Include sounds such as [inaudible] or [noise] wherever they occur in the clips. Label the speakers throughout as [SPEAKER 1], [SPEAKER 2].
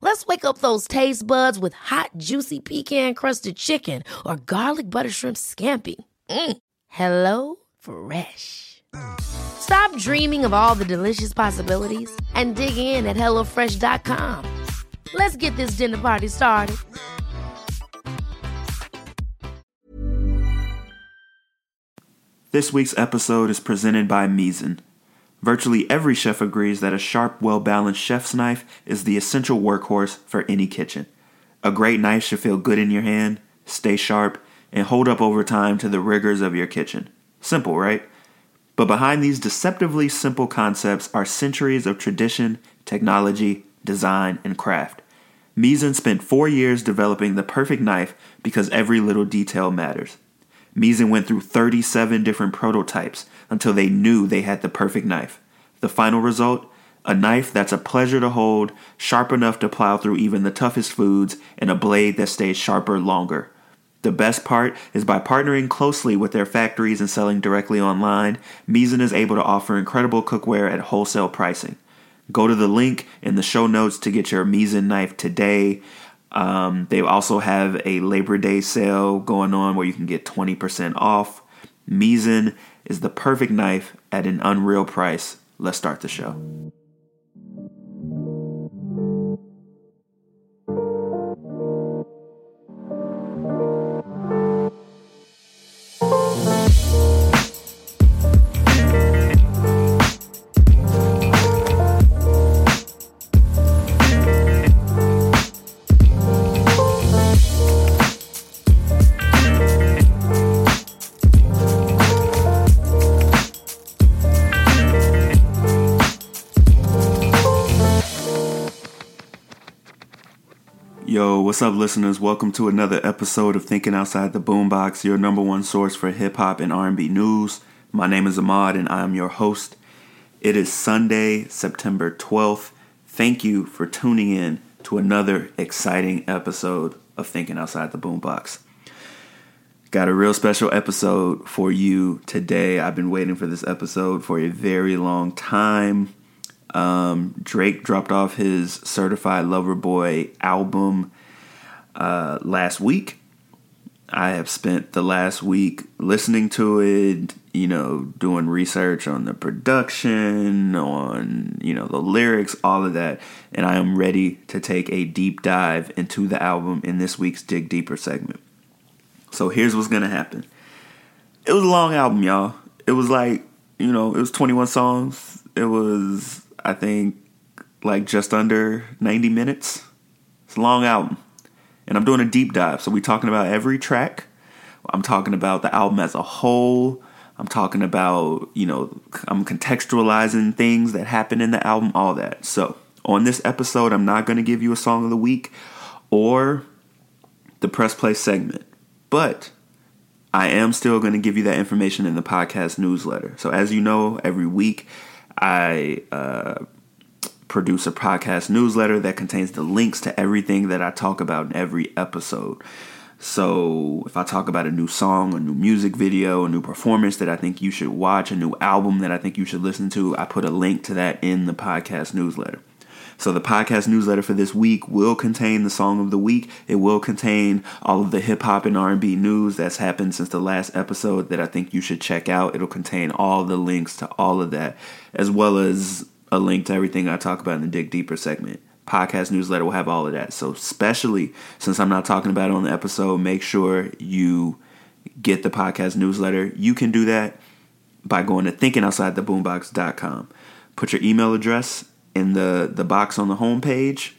[SPEAKER 1] Let's wake up those taste buds with hot, juicy pecan crusted chicken or garlic butter shrimp scampi. Mm. Hello Fresh. Stop dreaming of all the delicious possibilities and dig in at HelloFresh.com. Let's get this dinner party started.
[SPEAKER 2] This week's episode is presented by Misen. Virtually every chef agrees that a sharp, well balanced chef's knife is the essential workhorse for any kitchen. A great knife should feel good in your hand, stay sharp, and hold up over time to the rigors of your kitchen. Simple, right? But behind these deceptively simple concepts are centuries of tradition, technology, design, and craft. Misen spent four years developing the perfect knife because every little detail matters. Misen went through 37 different prototypes until they knew they had the perfect knife. The final result? A knife that's a pleasure to hold, sharp enough to plow through even the toughest foods, and a blade that stays sharper longer. The best part is by partnering closely with their factories and selling directly online, Misen is able to offer incredible cookware at wholesale pricing. Go to the link in the show notes to get your Misen knife today. Um, they also have a Labor Day sale going on where you can get 20% off. Misen is the perfect knife at an unreal price. Let's start the show. What's up, listeners? Welcome to another episode of Thinking Outside the Boombox, your number one source for hip hop and R&B news. My name is Ahmad, and I am your host. It is Sunday, September 12th. Thank you for tuning in to another exciting episode of Thinking Outside the Boombox. Got a real special episode for you today. I've been waiting for this episode for a very long time. Um, Drake dropped off his Certified Lover Boy album uh, last week. I have spent the last week listening to it, you know, doing research on the production, on, you know, the lyrics, all of that. And I am ready to take a deep dive into the album in this week's Dig Deeper segment. So here's what's going to happen. It was a long album, y'all. It was like, you know, it was 21 songs. It was I think like just under 90 minutes. It's a long album. And I'm doing a deep dive. So we're talking about every track. I'm talking about the album as a whole. I'm talking about, you know, I'm contextualizing things that happen in the album, all that. So on this episode, I'm not going to give you a song of the week or the press play segment. But I am still going to give you that information in the podcast newsletter. So as you know, every week I uh, produce a podcast newsletter that contains the links to everything that I talk about in every episode. So, if I talk about a new song, a new music video, a new performance that I think you should watch, a new album that I think you should listen to, I put a link to that in the podcast newsletter. So the podcast newsletter for this week will contain the song of the week. It will contain all of the hip hop and R&B news that's happened since the last episode that I think you should check out. It'll contain all the links to all of that as well as a link to everything I talk about in the Dig Deeper segment. podcast newsletter will have all of that. So, especially since I'm not talking about it on the episode, make sure you get the podcast newsletter. You can do that by going to thinkingoutsidetheboombox.com. Put your email address in the, the box on the homepage,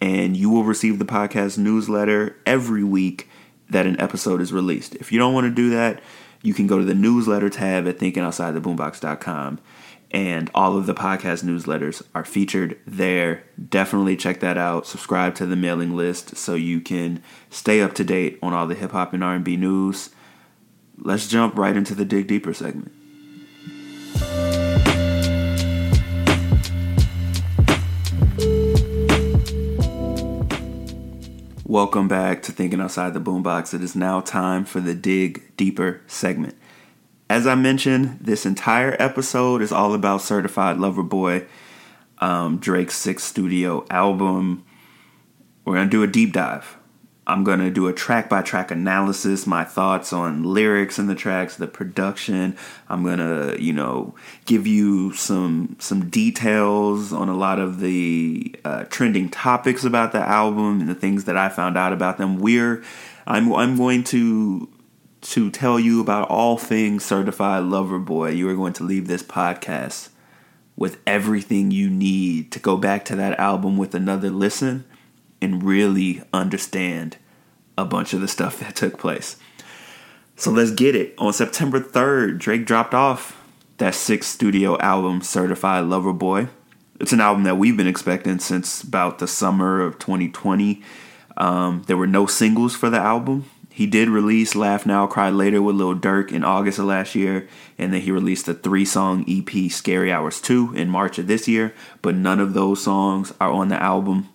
[SPEAKER 2] and you will receive the podcast newsletter every week that an episode is released. If you don't want to do that, you can go to the newsletter tab at thinkingoutsidetheboombox.com and all of the podcast newsletters are featured there. Definitely check that out. Subscribe to the mailing list so you can stay up to date on all the hip hop and R&B news. Let's jump right into the dig deeper segment. Welcome back to Thinking Outside the Boombox. It is now time for the Dig Deeper segment. As I mentioned, this entire episode is all about Certified Lover Boy, um, Drake's sixth studio album. We're going to do a deep dive. I'm going to do a track by track analysis, my thoughts on lyrics in the tracks, the production. I'm going to, you know, give you some some details on a lot of the uh, trending topics about the album and the things that I found out about them. We're I'm I'm going to to tell you about all things certified lover boy. You are going to leave this podcast with everything you need to go back to that album with another listen and really understand a bunch of the stuff that took place. So let's get it. On September 3rd, Drake dropped off that sixth studio album, Certified Lover Boy. It's an album that we've been expecting since about the summer of 2020. Um, there were no singles for the album. He did release Laugh Now, Cry Later with Lil Durk in August of last year, and then he released the three song EP Scary Hours 2 in March of this year, but none of those songs are on the album.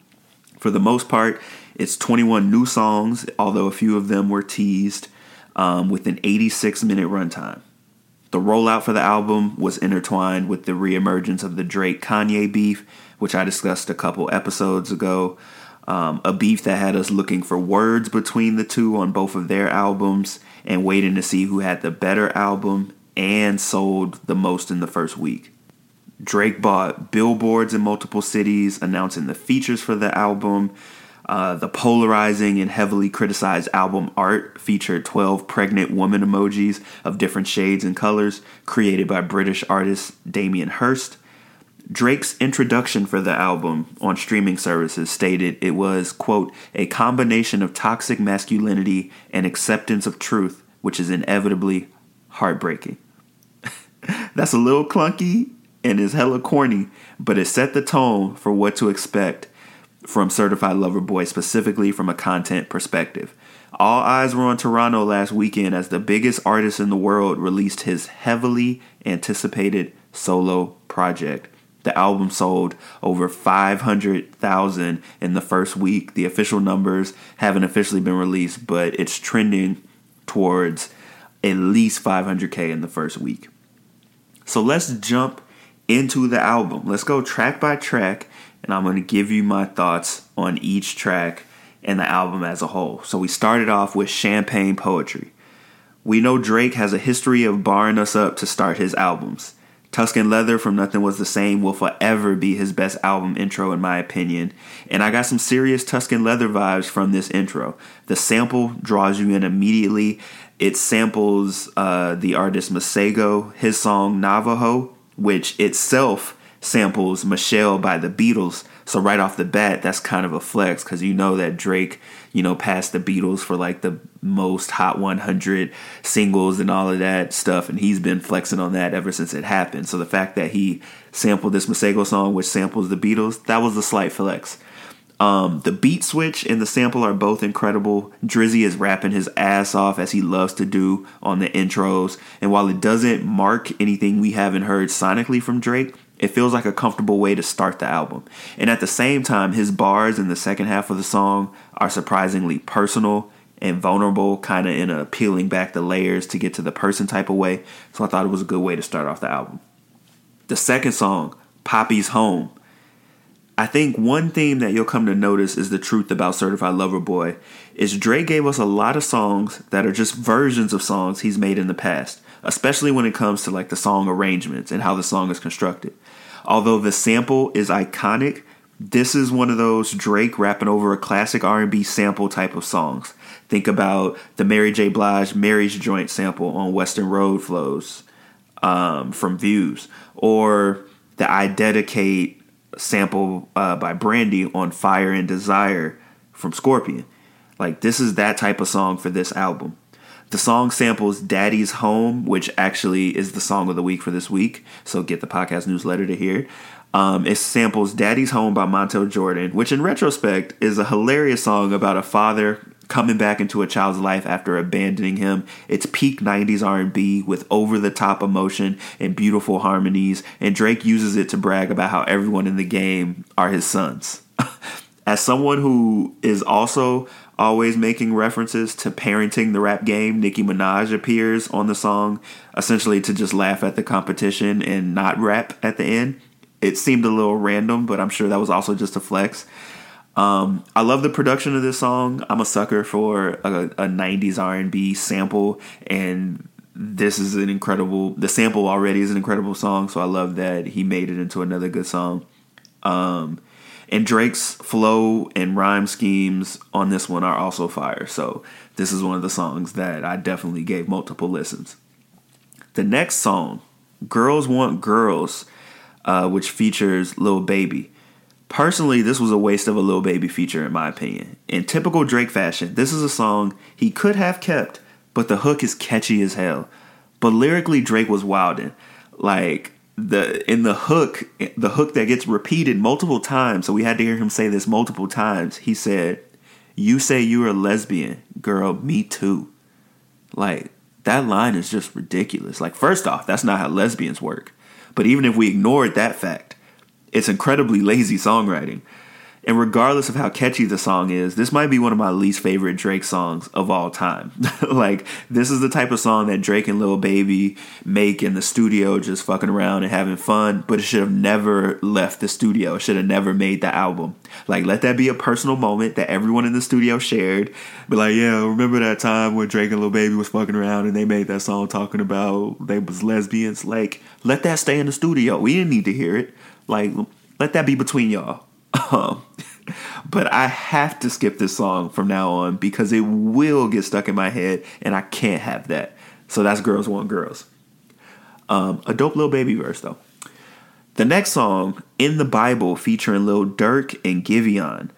[SPEAKER 2] For the most part, it's 21 new songs, although a few of them were teased, um, with an 86 minute runtime. The rollout for the album was intertwined with the reemergence of the Drake Kanye beef, which I discussed a couple episodes ago. Um, a beef that had us looking for words between the two on both of their albums and waiting to see who had the better album and sold the most in the first week. Drake bought billboards in multiple cities announcing the features for the album. Uh, the polarizing and heavily criticized album art featured 12 pregnant woman emojis of different shades and colors created by British artist Damien Hirst. Drake's introduction for the album on streaming services stated it was, quote, a combination of toxic masculinity and acceptance of truth, which is inevitably heartbreaking. [laughs] That's a little clunky and is hella corny, but it set the tone for what to expect from Certified Lover Boy, specifically from a content perspective. All eyes were on Toronto last weekend as the biggest artist in the world released his heavily anticipated solo project. The album sold over 500,000 in the first week. The official numbers haven't officially been released, but it's trending towards at least 500K in the first week. So let's jump into the album. Let's go track by track, and I'm going to give you my thoughts on each track and the album as a whole. So we started off with Champagne Poetry. We know Drake has a history of barring us up to start his albums. Tuscan Leather from Nothing Was the Same will forever be his best album intro, in my opinion. And I got some serious Tuscan Leather vibes from this intro. The sample draws you in immediately. It samples uh, the artist Masego, his song Navajo, which itself samples Michelle by the Beatles. So right off the bat, that's kind of a flex because you know that Drake, you know, passed the Beatles for like the most Hot 100 singles and all of that stuff, and he's been flexing on that ever since it happened. So the fact that he sampled this Masego song, which samples the Beatles, that was a slight flex. Um, the beat switch and the sample are both incredible. Drizzy is rapping his ass off as he loves to do on the intros. And while it doesn't mark anything we haven't heard sonically from Drake, it feels like a comfortable way to start the album. And at the same time, his bars in the second half of the song are surprisingly personal and vulnerable, kind of in a peeling back the layers to get to the person type of way. So I thought it was a good way to start off the album. The second song, Poppy's Home. I think one theme that you'll come to notice is the truth about Certified Lover Boy is Drake gave us a lot of songs that are just versions of songs he's made in the past, especially when it comes to like the song arrangements and how the song is constructed. Although the sample is iconic, this is one of those Drake rapping over a classic R&B sample type of songs. Think about the Mary J. Blige "Mary's Joint" sample on Weston Road Flows um, from Views, or the "I Dedicate" sample uh, by Brandy on "Fire and Desire" from Scorpion. Like this is that type of song for this album. The song samples Daddy's Home, which actually is the song of the week for this week. So get the podcast newsletter to hear. Um, it samples Daddy's Home by Montel Jordan, which in retrospect is a hilarious song about a father coming back into a child's life after abandoning him. It's peak 90s R&B with over-the-top emotion and beautiful harmonies, and Drake uses it to brag about how everyone in the game are his sons. As someone who is also always making references to parenting the rap game, Nicki Minaj appears on the song essentially to just laugh at the competition and not rap at the end it seemed a little random, but I'm sure that was also just a flex. Um, I love the production of this song. I'm a sucker for a, a 90s R&B sample, and this is an incredible. The sample already is an incredible song, so I love that he made it into another good song. Um, and Drake's flow and rhyme schemes on this one are also fire. So this is one of the songs that I definitely gave multiple listens. The next song, "Girls Want Girls." uh, which features Lil Baby. Personally, this was a waste of a Lil Baby feature, in my opinion. In typical Drake fashion, this is a song he could have kept, but the hook is catchy as hell. But lyrically, Drake was wildin'. Like the in the hook, the hook that gets repeated multiple times. So we had to hear him say this multiple times. He said, "You say you're a lesbian, girl. Me too." Like that line is just ridiculous. Like first off, that's not how lesbians work. But even if we ignored that fact, it's incredibly lazy songwriting. And regardless of how catchy the song is, this might be one of my least favorite Drake songs of all time. [laughs] like, this is the type of song that Drake and Lil Baby make in the studio, just fucking around and having fun, but it should have never left the studio. It should have never made the album. Like, let that be a personal moment that everyone in the studio shared. Be like, yeah, remember that time when Drake and Lil Baby was fucking around and they made that song talking about they was lesbians? Like, let that stay in the studio. We didn't need to hear it. Like, let that be between y'all. Um, [laughs] but I have to skip this song from now on because it will get stuck in my head and I can't have that. So that's Girls Want Girls. Um, a dope Lil Baby verse though. The next song, In the Bible, featuring Lil Durk and Giveon.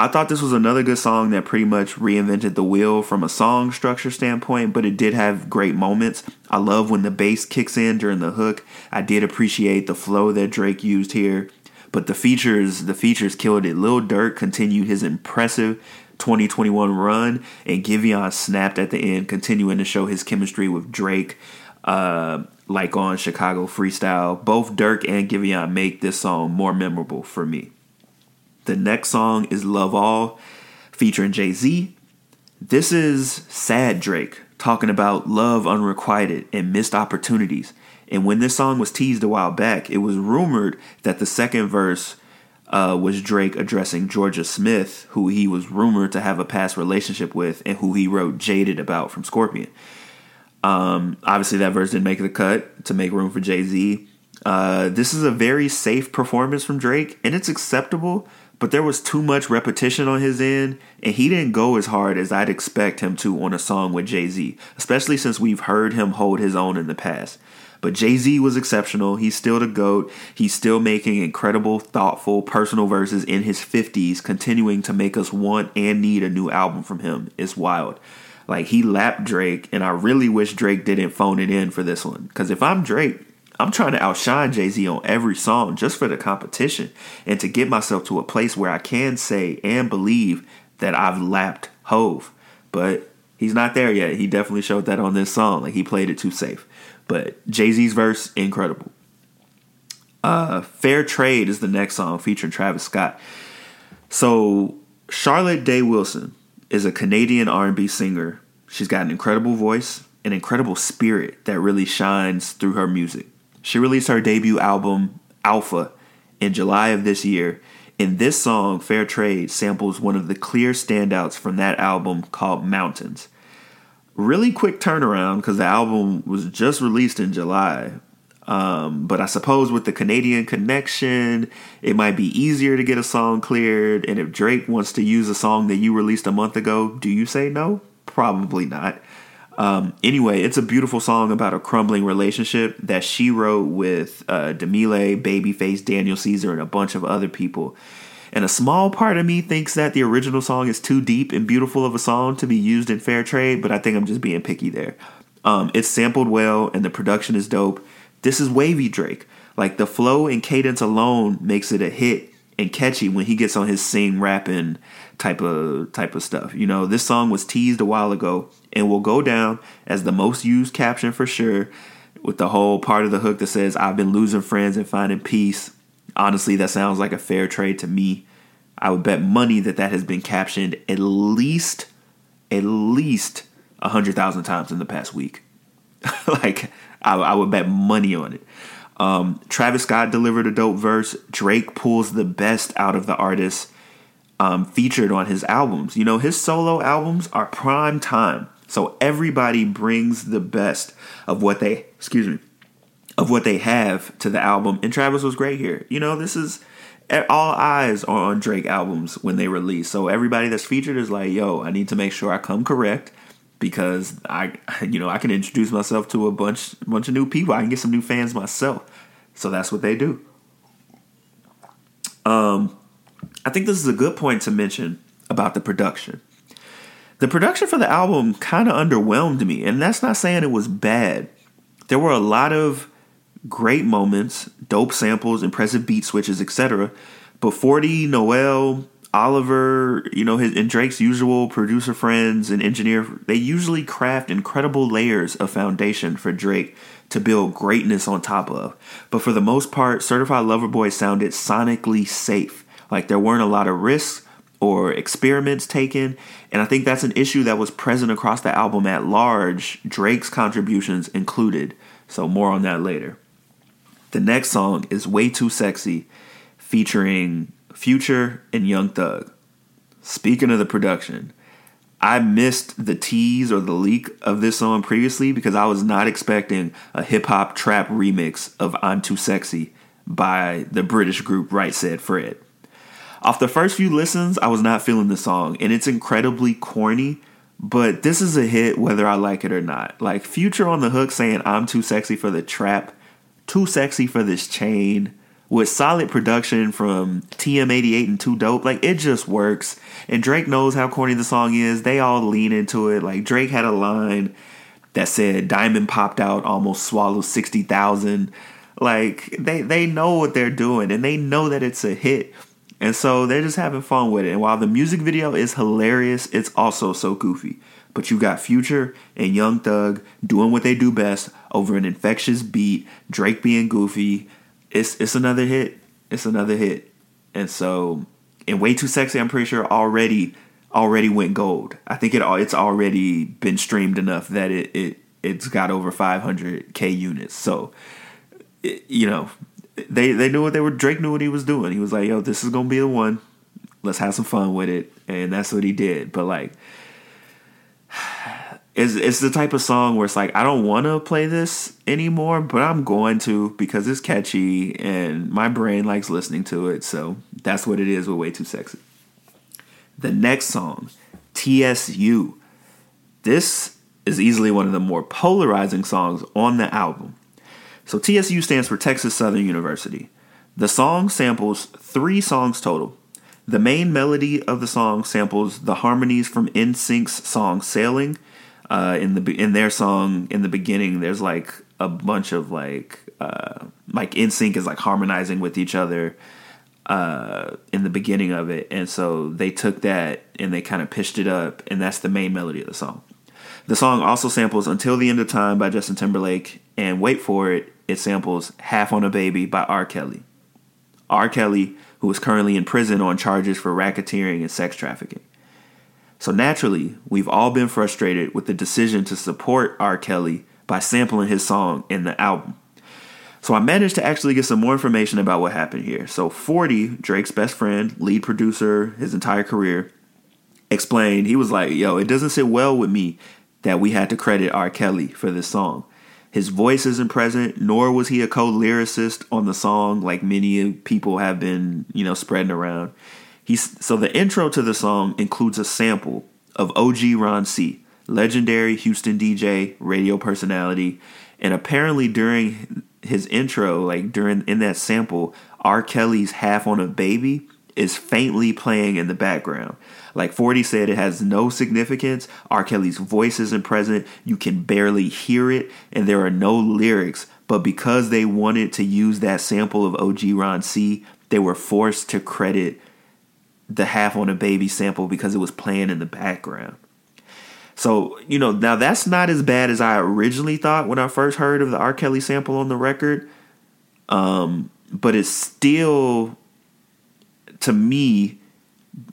[SPEAKER 2] I thought this was another good song that pretty much reinvented the wheel from a song structure standpoint, but it did have great moments. I love when the bass kicks in during the hook. I did appreciate the flow that Drake used here. But the features, the features killed it. Lil Durk continued his impressive 2021 run, and Giveon snapped at the end, continuing to show his chemistry with Drake, uh, like on Chicago Freestyle. Both Durk and Giveon make this song more memorable for me. The next song is Love All, featuring Jay Z. This is sad Drake talking about love unrequited and missed opportunities. And when this song was teased a while back, it was rumored that the second verse uh, was Drake addressing Jorja Smith, who he was rumored to have a past relationship with and who he wrote Jaded about from Scorpion. Um, obviously, that verse didn't make the cut to make room for Jay Z. Uh, this is a very safe performance from Drake, and it's acceptable, but there was too much repetition on his end, and he didn't go as hard as I'd expect him to on a song with Jay Z, especially since we've heard him hold his own in the past. But Jay Z was exceptional. He's still the GOAT. He's still making incredible, thoughtful, personal verses in his 50s, continuing to make us want and need a new album from him. It's wild. Like, he lapped Drake, and I really wish Drake didn't phone it in for this one. Because if I'm Drake, I'm trying to outshine Jay Z on every song just for the competition and to get myself to a place where I can say and believe that I've lapped Hove. But he's not there yet. He definitely showed that on this song. Like, he played it too safe. But Jay Z's verse, incredible. Uh, Fair Trade is the next song featuring Travis Scott. So Charlotte Day Wilson is a Canadian R&B singer. She's got an incredible voice, an incredible spirit that really shines through her music. She released her debut album Alpha in July of this year. And this song, Fair Trade, samples one of the clear standouts from that album called Mountains really quick turnaround because the album was just released in July. Um, but I suppose with the Canadian connection, it might be easier to get a song cleared. And if Drake wants to use a song that you released a month ago, do you say no? Probably not. Um, anyway, it's a beautiful song about a crumbling relationship that she wrote with uh, Demille, Babyface, Daniel Caesar, and a bunch of other people. And a small part of me thinks that the original song is too deep and beautiful of a song to be used in fair trade, but I think I'm just being picky there. Um, it's sampled well and the production is dope. This is wavy Drake. Like the flow and cadence alone makes it a hit and catchy when he gets on his sing rapping type of type of stuff. You know, this song was teased a while ago and will go down as the most used caption for sure with the whole part of the hook that says I've been losing friends and finding peace. Honestly, that sounds like a fair trade to me. I would bet money that that has been captioned at least at least a hundred thousand times in the past week. [laughs] like I, I, would bet money on it. Um, Travis Scott delivered a dope verse. Drake pulls the best out of the artist um, featured on his albums. You know, his solo albums are prime time. So everybody brings the best of what they, excuse me, of what they have to the album. And Travis was great here. You know, this is all eyes are on Drake albums when they release. So everybody that's featured is like, yo, I need to make sure I come correct because I, [laughs] you know, I can introduce myself to a bunch, bunch of new people. I can get some new fans myself. So that's what they do. Um, I think this is a good point to mention about the production. The production for the album kind of underwhelmed me, and that's not saying it was bad. There were a lot of great moments, dope samples, impressive beat switches, etc. But 40, Noel, Oliver, you know, his and Drake's usual producer friends and engineer, they usually craft incredible layers of foundation for Drake to build greatness on top of. But for the most part, Certified Lover Boy sounded sonically safe. Like there weren't a lot of risks or experiments taken. And I think that's an issue that was present across the album at large, Drake's contributions included. So more on that later. The next song is Way Too Sexy featuring Future and Young Thug. Speaking of the production, I missed the tease or the leak of this song previously because I was not expecting a hip hop trap remix of I'm Too Sexy by the British group Right Said Fred. Off the first few listens, I was not feeling the song, and it's incredibly corny, but this is a hit whether I like it or not. Like Future on the hook saying I'm too sexy for the trap, too sexy for this chain, with solid production from TM88 and Too Dope, like it just works. And Drake knows how corny the song is. They all lean into it. Like Drake had a line that said Diamond popped out, almost swallowed 60,000. Like they they know what they're doing and they know that it's a hit. And so they're just having fun with it. And while the music video is hilarious, it's also so goofy. But you got Future and Young Thug doing what they do best over an infectious beat, Drake being goofy, it's it's another hit. It's another hit. And so, and way too sexy. I'm pretty sure already already went gold. I think it all it's already been streamed enough that it it it's got over 500k units. So, it, you know, they they knew what they were. Drake knew what he was doing. He was like, "Yo, this is gonna be the one. Let's have some fun with it," and that's what he did. But like, it's it's the type of song where it's like I don't want to play this anymore, but I'm going to because it's catchy and my brain likes listening to it. So that's what it is with Way Too Sexy. The next song, TSU. This is easily one of the more polarizing songs on the album. So TSU stands for Texas Southern University. The song samples three songs total. The main melody of the song samples the harmonies from NSYNC's song Sailing uh, in the in their song in the beginning, there's like a bunch of like uh, like NSYNC is like harmonizing with each other uh, in the beginning of it, and so they took that and they kind of pitched it up, and that's the main melody of the song. The song also samples "Until the End of Time" by Justin Timberlake, and wait for it, it samples "Half on a Baby" by R. Kelly. R. Kelly, who is currently in prison on charges for racketeering and sex trafficking. So naturally, we've all been frustrated with the decision to support R. Kelly by sampling his song in the album. So I managed to actually get some more information about what happened here. So 40, Drake's best friend, lead producer his entire career, explained he was like, "Yo, it doesn't sit well with me that we had to credit R. Kelly for this song. His voice isn't present, nor was he a co-lyricist on the song like many people have been, you know, spreading around. He's so the intro to the song includes a sample of OG Ron C, legendary Houston DJ, radio personality, and apparently during his intro, like during in that sample, R. Kelly's "Half on a Baby" is faintly playing in the background. Like 40 said, it has no significance. R. Kelly's voice isn't present. You can barely hear it, and there are no lyrics. But because they wanted to use that sample of OG Ron C, they were forced to credit the half on a baby sample because it was playing in the background. So, you know, now that's not as bad as I originally thought when I first heard of the R. Kelly sample on the record. Um, but it's still, to me,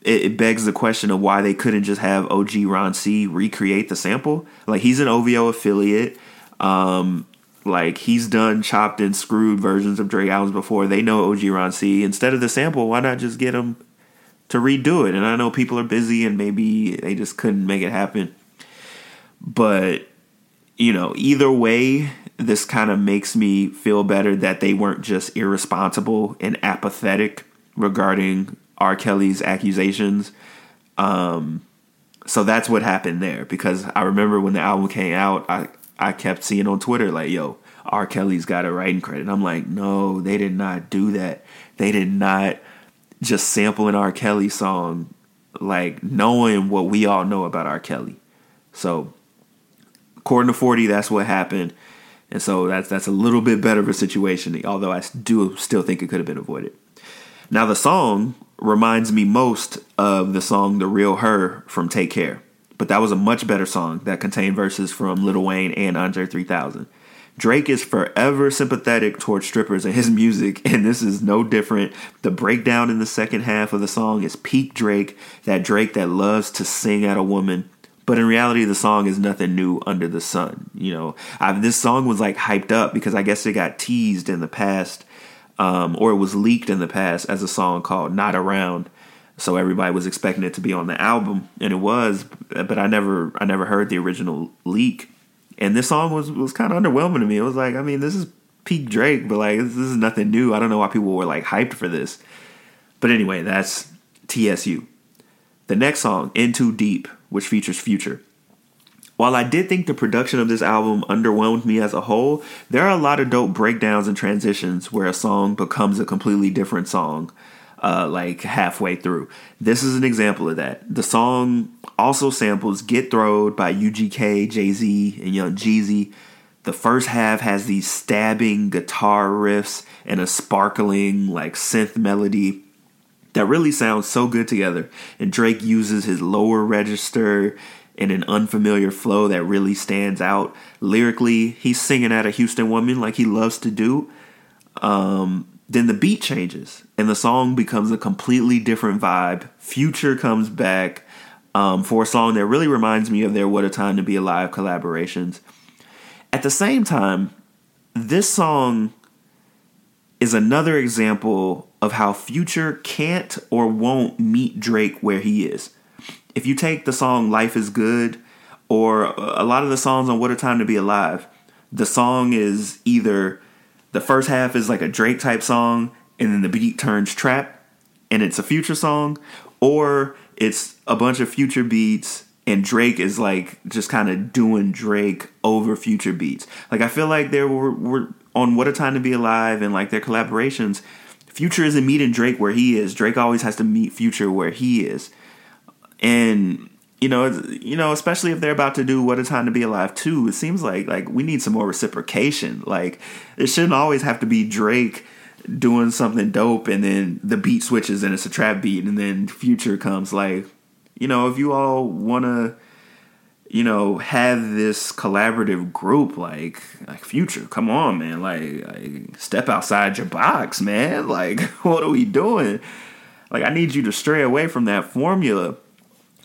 [SPEAKER 2] it, it, begs the question of why they couldn't just have OG Ron C recreate the sample. Like he's an OVO affiliate. Um, like he's done chopped and screwed versions of Drake albums before. They know OG Ron C. Instead of the sample, why not just get him to redo it? And I know people are busy and maybe they just couldn't make it happen. But you know, either way, this kind of makes me feel better that they weren't just irresponsible and apathetic regarding R. Kelly's accusations. Um, so that's what happened there because I remember when the album came out, I, I kept seeing on Twitter like, yo, R. Kelly's got a writing credit. I'm like, no, they did not do that. They did not just sampling R. Kelly song, like knowing what we all know about R. Kelly. So, according to 40, that's what happened. And so that's that's a little bit better of a situation, although I do still think it could have been avoided. Now the song reminds me most of the song The Real Her from Take Care. But that was a much better song that contained verses from Lil Wayne and Andre 3000. Drake is forever sympathetic towards strippers and his music, [laughs] and this is no different. The breakdown in the second half of the song is peak Drake, that Drake that loves to sing at a woman. But in reality, the song is nothing new under the sun. You know, I, this song was like hyped up because I guess it got teased in the past um, or it was leaked in the past as a song called "Not Around." So everybody was expecting it to be on the album, and it was, but I never, I never heard the original leak. And this song was was kind of underwhelming to me. It was like, I mean, this is peak Drake, but like this is nothing new. I don't know why people were like hyped for this. But anyway, that's TSU. The next song, N 2 Deep," which features Future. While I did think the production of this album underwhelmed me as a whole, there are a lot of dope breakdowns and transitions where a song becomes a completely different song, uh, like halfway through. This is an example of that. The song also samples Get Throwed by UGK, Jay Z, and Young Jeezy. The first half has these stabbing guitar riffs and a sparkling, like synth melody that really sounds so good together. And Drake uses his lower register in an unfamiliar flow that really stands out. Lyrically, he's singing at a Houston woman like he loves to do. Um, then the beat changes and the song becomes a completely different vibe. Future comes back um, for a song that really reminds me of their What a Time to Be Alive collaborations. At the same time, this song is another example of how Future can't or won't meet Drake where he is if you take the song Life is Good or a lot of the songs on What a Time to Be Alive, the song is either the first half is like a Drake type song and then the beat turns trap and it's a future song, or it's a bunch of future beats and Drake is like just kind of doing Drake over future beats. Like I feel like there were, were on What a Time to Be Alive and like their collaborations, Future isn't meeting Drake where he is. Drake always has to meet Future where he is and you know, you know, especially if they're about to do "What a Time to Be Alive" too. It seems like like we need some more reciprocation. Like it shouldn't always have to be Drake doing something dope and then the beat switches and it's a trap beat and then Future comes. Like, you know, if you all want to, you know, have this collaborative group, like like Future, come on, man, like, like step outside your box, man. [laughs] Like, what are we doing? Like, I need you to stray away from that formula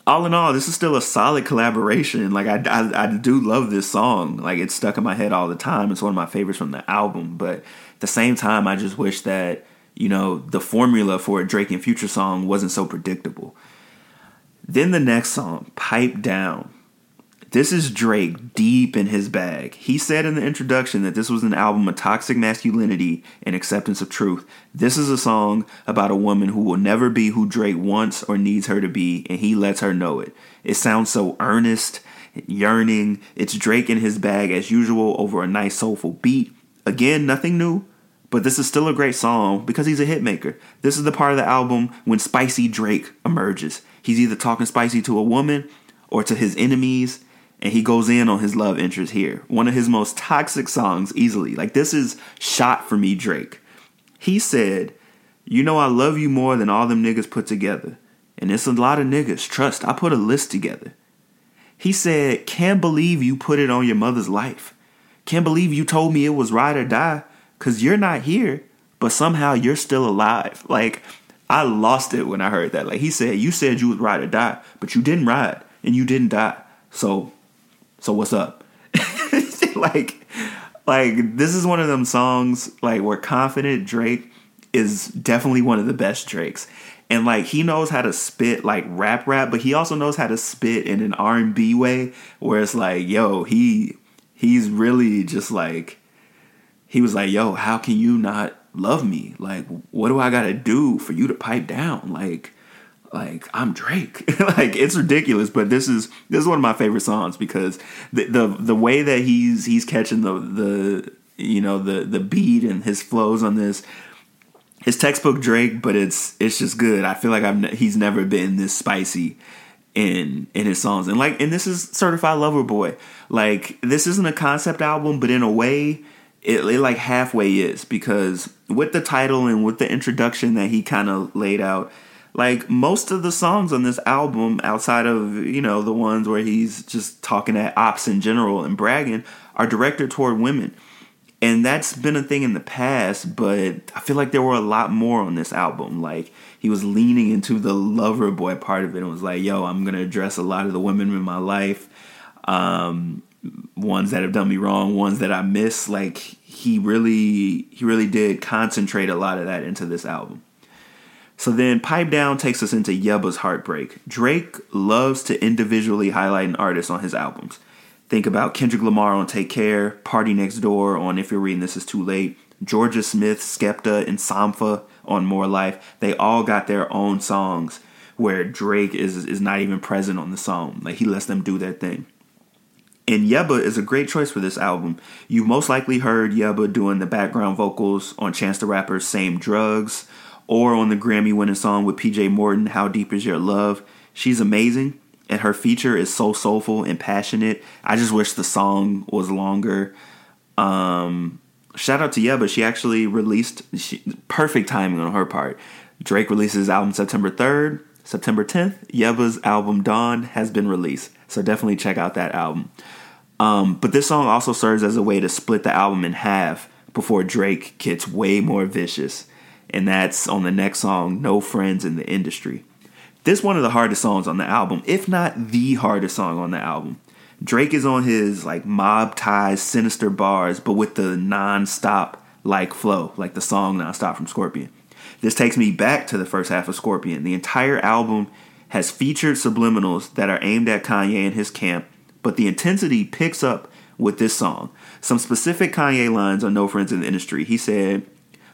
[SPEAKER 2] all in all, this is still a solid collaboration. Like I, I, I, do love this song. Like it's stuck in my head all the time. It's one of my favorites from the album. But at the same time, I just wish that you know the formula for a Drake and Future song wasn't so predictable. Then the next song, "Pipe Down." This is Drake deep in his bag. He said in the introduction that this was an album of toxic masculinity and acceptance of truth. This is a song about a woman who will never be who Drake wants or needs her to be, and he lets her know it. It sounds so earnest, yearning. It's Drake in his bag as usual over a nice soulful beat. Again, nothing new, but this is still a great song because he's a hitmaker. This is the part of the album when Spicy Drake emerges. He's either talking spicy to a woman or to his enemies and he goes in on his love interest here. One of his most toxic songs, easily. Like, this is shot for me, Drake. He said, You know, I love you more than all them niggas put together. And it's a lot of niggas. Trust, I put a list together. He said, Can't believe you put it on your mother's life. Can't believe you told me it was ride or die, because you're not here, but somehow you're still alive. Like, I lost it when I heard that. Like, he said, You said you was ride or die, but you didn't ride and you didn't die. So so what's up? [laughs] like, like this is one of them songs like where confident Drake is definitely one of the best Drakes. And like he knows how to spit like rap rap, but he also knows how to spit in an R and B way where it's like, yo, he he's really just like he was like, yo, how can you not love me? Like, what do I gotta do for you to pipe down? Like, like I'm Drake. [laughs] like it's ridiculous, but this is this is one of my favorite songs because the the the way that he's he's catching the the you know the the beat and his flows on this his textbook Drake, but it's it's just good. I feel like I've he's never been this spicy in in his songs. And like and this is Certified Lover Boy. Like this isn't a concept album, but in a way it, it like halfway is because with the title and with the introduction that he kind of laid out like most of the songs on this album outside of you know the ones where he's just talking at ops in general and bragging are directed toward women. And that's been a thing in the past but i feel like there were a lot more on this album. Like he was leaning into the lover boy part of it and was like yo i'm gonna address a lot of the women in my life um, ones that have done me wrong ones that i miss. Like he really he really did concentrate a lot of that into this album so then Pipe Down takes us into Yebba's Heartbreak. Drake loves to individually highlight an artist on his albums. Think about Kendrick Lamar on Take Care, Party Next Door on If You're Reading This Is Too Late, Jorja Smith, Skepta, and Sampha on More Life. They all got their own songs where Drake is is not even present on the song. Like he lets them do their thing. And Yebba is a great choice for this album. You most likely heard Yebba doing the background vocals on Chance the Rapper's Same Drugs, or on the Grammy winning song with PJ Morton, How Deep Is Your Love. She's amazing, and her feature is so soulful and passionate. I just wish the song was longer. Um, shout out to Yebba. She actually released she, perfect timing on her part. Drake releases his album September 3rd. September 10th, Yebba's album Dawn has been released. So definitely check out that album. Um, but this song also serves as a way to split the album in half before Drake gets way more vicious and that's on the next song, No Friends in the Industry. This one of the hardest songs on the album, if not the hardest song on the album. Drake is on his like mob ties, sinister bars, but with the non-stop like flow, like the song Non-Stop from Scorpion. This takes me back to the first half of Scorpion. The entire album has featured subliminals that are aimed at Kanye and his camp, but the intensity picks up with this song. Some specific Kanye lines on No Friends in the Industry. He said,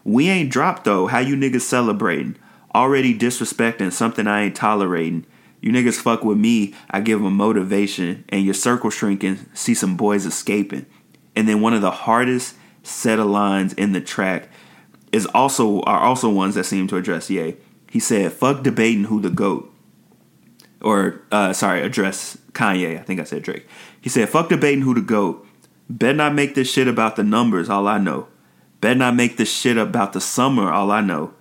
[SPEAKER 2] we ain't dropped though. How you niggas celebrating? Already disrespecting something I ain't tolerating. You niggas fuck with me, I give them motivation, and your circle shrinking, see some boys escaping. And then one of the hardest set of lines in the track is also are also ones that seem to address Ye. He said, "Fuck debating who the goat," or uh, sorry, address Kanye. I think I said Drake. He said, "Fuck debating who the goat. Better not make this shit about the numbers. All I know." Better not make this shit about the summer, all I know.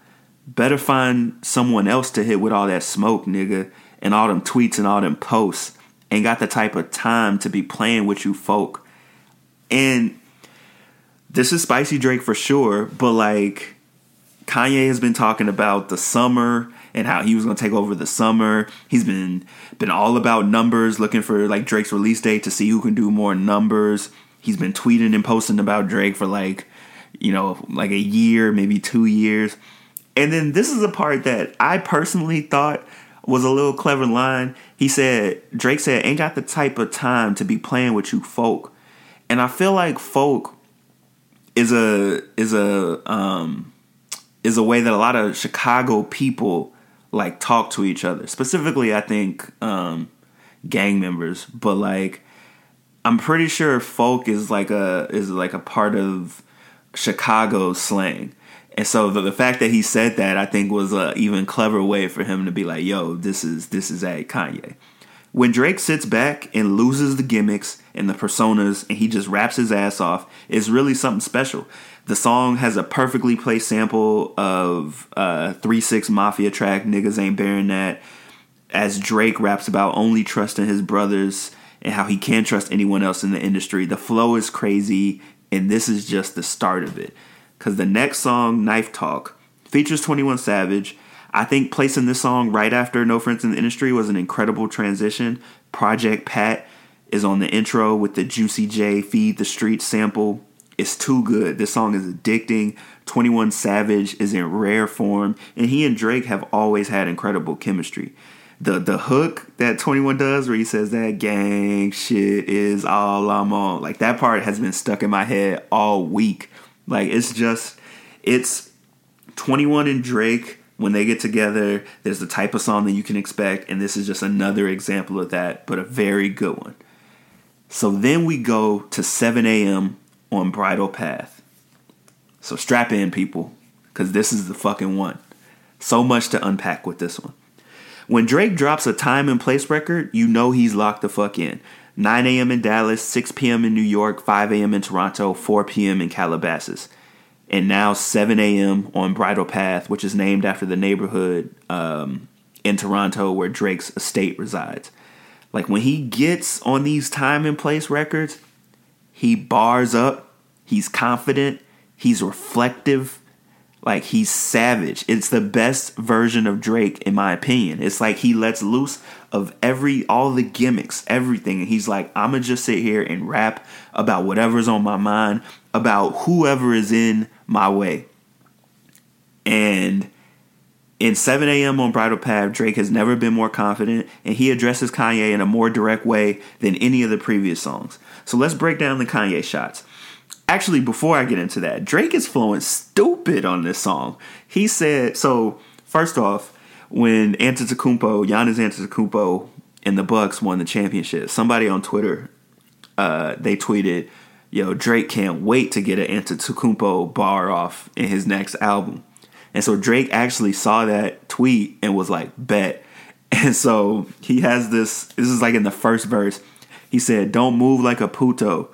[SPEAKER 2] Better find someone else to hit with all that smoke, nigga, and all them tweets and all them posts. Ain't got the type of time to be playing with you folk. And this is Spicy Drake for sure, but like Kanye has been talking about the summer and how he was going to take over the summer. He's been been all about numbers, looking for like Drake's release date to see who can do more numbers. He's been tweeting and posting about Drake for like you know, like a year, maybe two years. And then this is a part that I personally thought was a little clever line. He said, Drake said, ain't got the type of time to be playing with you folk. And I feel like folk is a is a um is a way that a lot of Chicago people like talk to each other. Specifically, I think um gang members, but like I'm pretty sure folk is like a is like a part of Chicago slang. And so the, the fact that he said that I think was a even clever way for him to be like, "Yo, this is this is a Kanye." When Drake sits back and loses the gimmicks and the personas and he just raps his ass off, it's really something special. The song has a perfectly placed sample of uh 3 6 Mafia track, Niggas Ain't Bearing That, as Drake raps about only trusting his brothers and how he can't trust anyone else in the industry. The flow is crazy, and this is just the start of it. Because the next song, Knife Talk, features 21 Savage. I think placing this song right after No Friends in the Industry was an incredible transition. Project Pat is on the intro with the Juicy J Feed the Street sample. It's too good. This song is addicting. 21 Savage is in rare form, and he and Drake have always had incredible chemistry the the hook that 21 does where he says that gang shit is all I'm on. Like that part has been stuck in my head all week. Like it's just it's 21 and Drake when they get together, there's the type of song that you can expect and this is just another example of that, but a very good one. So then we go to 7 a.m. on Bridle Path. So strap in people cuz this is the fucking one. So much to unpack with this one. When Drake drops a time and place record, you know he's locked the fuck in. 9 a.m. in Dallas, 6 p.m. in New York, 5 a.m. in Toronto, 4 p.m. in Calabasas. And now 7 a.m. on Bridle Path, which is named after the neighborhood um, in Toronto where Drake's estate resides. Like when he gets on these time and place records, he bars up, he's confident, he's reflective, like he's savage. It's the best version of Drake in my opinion. It's like he lets loose of every all the gimmicks, everything. And he's like, I'm gonna just sit here and rap about whatever's on my mind, about whoever is in my way. And in 7 a.m. on Bridle Path, Drake has never been more confident, and he addresses Kanye in a more direct way than any of the previous songs. So let's break down the Kanye shots. Actually, before I get into that, Drake is flowing stupid on this song. He said, so first off, when Antetokounmpo, Giannis Antetokounmpo and the Bucks won the championship, somebody on Twitter, uh, they tweeted, yo, Drake can't wait to get an Antetokounmpo bar off in his next album. And so Drake actually saw that tweet and was like, bet. [laughs] And so he has this, this is like in the first verse. He said, don't move like a puto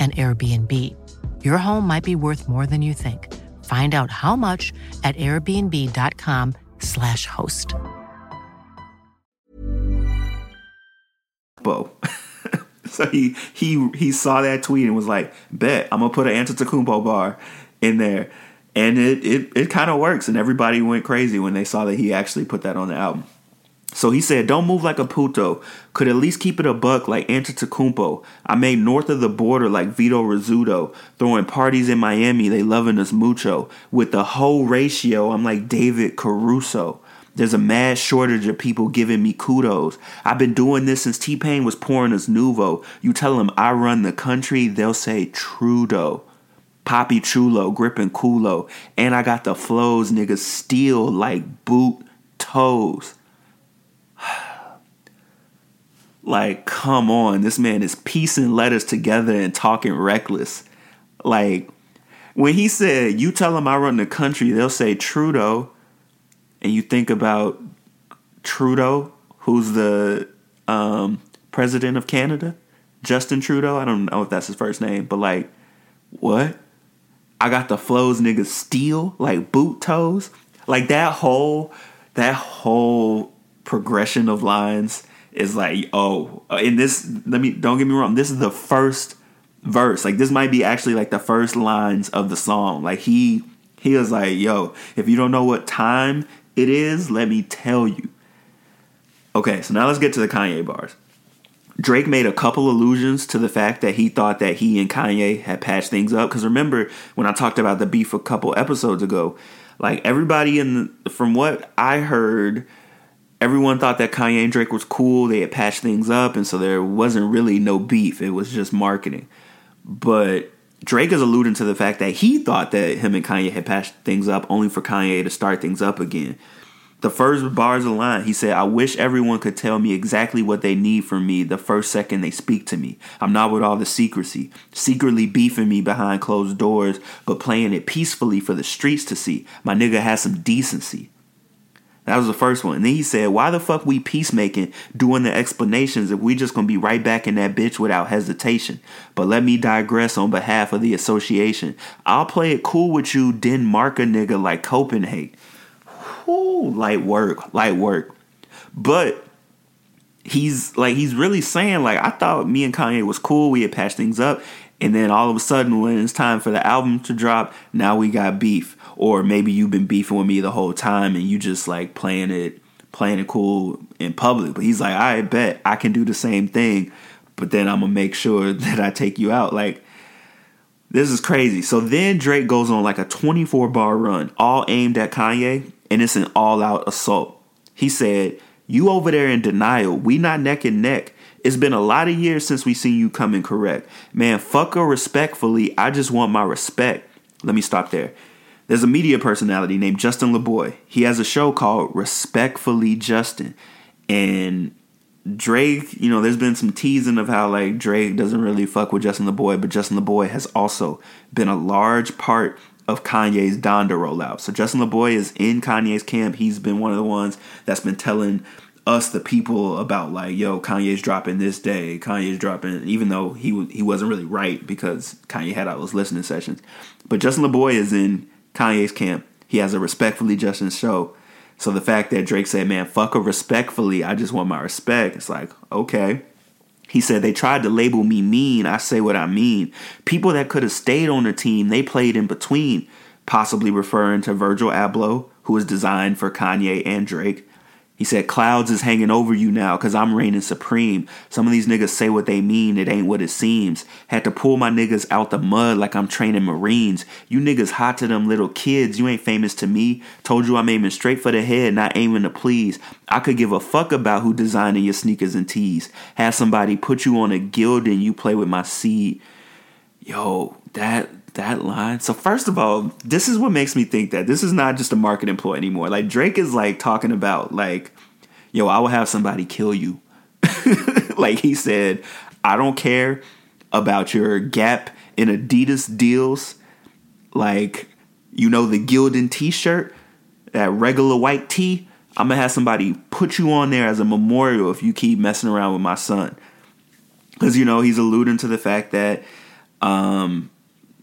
[SPEAKER 3] an Airbnb. your home might be worth more than you think. Find out how much at airbnb.com/slash host.
[SPEAKER 2] Bo. [laughs] so he he he saw that tweet and was like, "Bet I'm gonna put an Antetokounmpo bar in there," and it it it kind of works, and everybody went crazy when they saw that he actually put that on the album. So he said, "Don't move like a puto. Could at least keep it a buck like Antetokounmpo. I made north of the border like Vito Rizzuto. Throwing parties in Miami, they loving us mucho. With the whole ratio, I'm like David Caruso." There's a mad shortage of people giving me kudos. I've been doing this since T Pain was pouring us Nuvo. You tell them I run the country, they'll say Trudeau. Papi Chulo, gripping culo. And I got the flows, niggas steal like boot toes. Like, come on. This man is piecing letters together and talking reckless. Like, when he said, You tell them I run the country, they'll say Trudeau and you think about Trudeau, who's the um, president of Canada, Justin Trudeau. I don't know if that's his first name, but like, what? I got the flows niggas steal like boot toes. Like that whole that whole progression of lines is like, oh, in this let me don't get me wrong, this is the first verse. Like this might be actually like the first lines of the song. Like he he was like, yo, if you don't know what time it is, let me tell you. Okay, so now let's get to the Kanye bars. Drake made a couple allusions to the fact that he thought that he and Kanye had patched things up. Because remember when I talked about the beef a couple episodes ago, like everybody in the, from what I heard, everyone thought that Kanye and Drake was cool. They had patched things up, and so there wasn't really no beef. It was just marketing. But Drake is alluding to the fact that he thought that him and Kanye had patched things up only for Kanye to start things up again. The first bars of the line, he said, I wish everyone could tell me exactly what they need from me the first second they speak to me. I'm not with all the secrecy, secretly beefing me behind closed doors, but playing it peacefully for the streets to see. My nigga has some decency. That was the first one. And then he said, Why the fuck we peacemaking doing the explanations if we just gonna be right back in that bitch without hesitation? But let me digress on behalf of the association. I'll play it cool with you, Denmark a nigga like Copenhagen. Whoo, light work, light work. But he's like he's really saying, like, I thought me and Kanye was cool, we had patched things up, and then all of a sudden when it's time for the album to drop, now we got beef. Or maybe you've been beefing with me the whole time and you just like playing it playing it cool in public. But he's like i bet i can do the same thing but then i'm gonna make sure [laughs] that i take you out. Like this is crazy. So then drake goes on like a 24 bar run all aimed at kanye and it's an all out assault. He said you over there in denial. We not neck and neck it's been a lot of years since we seen you coming correct man fuck her respectfully i just want my respect let me stop there there's a media personality named Justin LaBoy. He has a show called Respectfully Justin. And Drake, you know, there's been some teasing of how like Drake doesn't really fuck with Justin LaBoy, but Justin LaBoy has also been a large part of Kanye's Donda rollout. So Justin LaBoy is in Kanye's camp. He's been one of the ones that's been telling us the people about like, yo, Kanye's dropping this day, Kanye's dropping, even though he he wasn't really right because Kanye had all those listening sessions. But Justin LaBoy is in Kanye's camp. He has a respectfully Justin show. So the fact that Drake said, man, fuck her respectfully, I just want my respect, it's like, okay. He said, they tried to label me mean. I say what I mean. People that could have stayed on the team, they played in between, possibly referring to Virgil Abloh, who was designed for Kanye and Drake. He said, Clouds is hanging over you now because I'm reigning supreme. Some of these niggas say what they mean, it ain't what it seems. Had to pull my niggas out the mud like I'm training Marines. You niggas hot to them little kids, you ain't famous to me. Told you I'm aiming straight for the head, not aiming to please. I could give a fuck about who designing your sneakers and tees. Have somebody put you on a Gildan you play with my seed. Yo, that that line. So first of all, this is what makes me think that this is not just a market ploy anymore. Like Drake is like talking about like, yo, I will have somebody kill you. [laughs] like he said, I don't care about your Gap and Adidas deals. Like, you know, the Gildan t-shirt, that regular white tee. I'm gonna have somebody put you on there as a memorial if you keep messing around with my son. Cause you know, he's alluding to the fact that um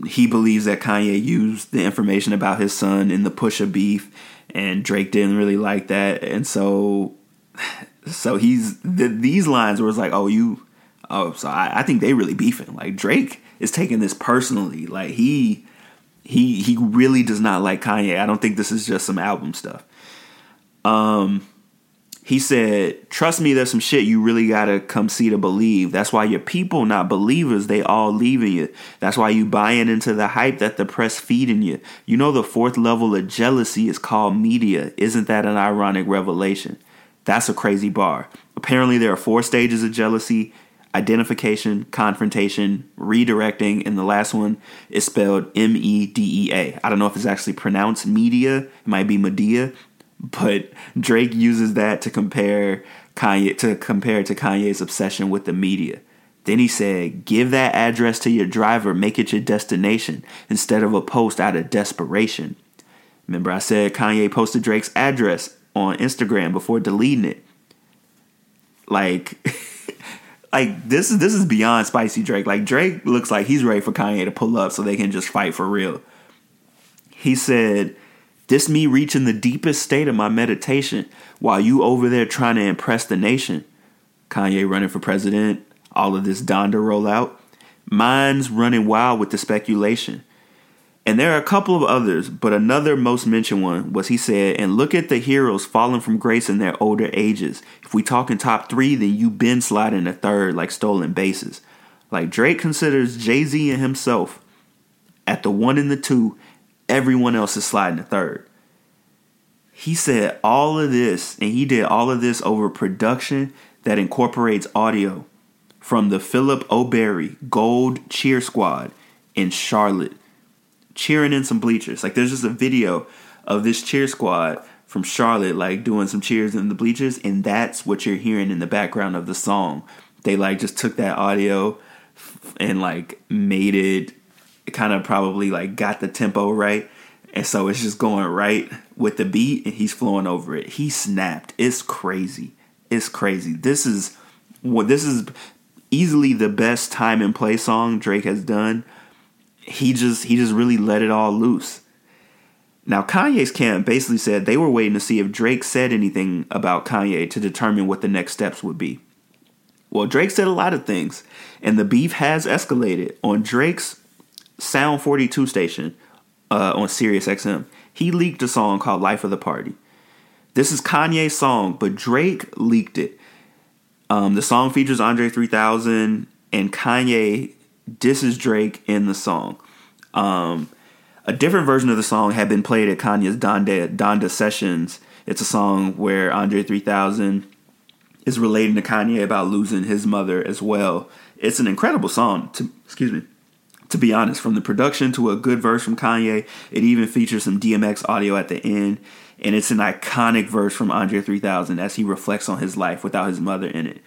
[SPEAKER 2] he believes that Kanye used the information about his son in the Pusha beef, and Drake didn't really like that, and so [sighs] so he's the, these lines where it's like, oh, you, oh, so I, I think they really beefing. Like Drake is taking this personally. Like he he he really does not like Kanye. I don't think this is just some album stuff. Um he said, Trust me, there's some shit you really gotta come see to believe. That's why your people, not believers, they all leaving you. That's why you buying into the hype that the press feeding you. You know the fourth level of jealousy is called media. Isn't that an ironic revelation? That's a crazy bar. Apparently there are four stages of jealousy identification, confrontation, redirecting, and the last one is spelled M E D E A. I don't know if it's actually pronounced media, it might be Medea, but Drake uses that to compare Kanye to compare to Kanye's obsession with the media. Then he said, "Give that address to your driver, make it your destination instead of a post out of desperation." Remember I said Kanye posted Drake's address on Instagram before deleting it. Like [laughs] like this is this is beyond spicy Drake. Like Drake looks like he's ready for Kanye to pull up so they can just fight for real. He said, this me reaching the deepest state of my meditation while you over there trying to impress the nation. Kanye running for president, all of this Donda rollout. Mine's running wild with the speculation. And there are a couple of others, but another most mentioned one was he said, and look at the heroes falling from grace in their older ages. If we talking top three, then you been sliding a third like stolen bases. Like Drake considers Jay-Z and himself at the one and the two everyone else is sliding a third. He said all of this, and he did all of this over production that incorporates audio from the Phillip O. Berry Gold Cheer Squad in Charlotte, cheering in some bleachers. Like there's just a video of this cheer squad from Charlotte, like doing some cheers in the bleachers, and that's what you're hearing in the background of the song. They like just took that audio and like made it kind of probably like got the tempo right. And so it's just going right with the beat and he's flowing over it. He snapped. It's crazy. It's crazy. This is what this is easily the best time and play song Drake has done. He just he just really let it all loose. Now Kanye's camp basically said they were waiting to see if Drake said anything about Kanye to determine what the next steps would be. Well, Drake said a lot of things, and the beef has escalated. On Drake's Sound 42 station uh, on Sirius XM, he leaked a song called Life of the Party. This is Kanye's song, but Drake leaked it. Um, the song features Andre 3000 and Kanye disses Drake in the song. Um, a different version of the song had been played at Kanye's Donda, Donda sessions. It's a song where Andre 3000 is relating to Kanye about losing his mother as well. It's an incredible song. To, excuse me to be honest, from the production to a good verse from Kanye, it even features some DMX audio at the end, and it's an iconic verse from Andre 3000 as he reflects on his life without his mother in it.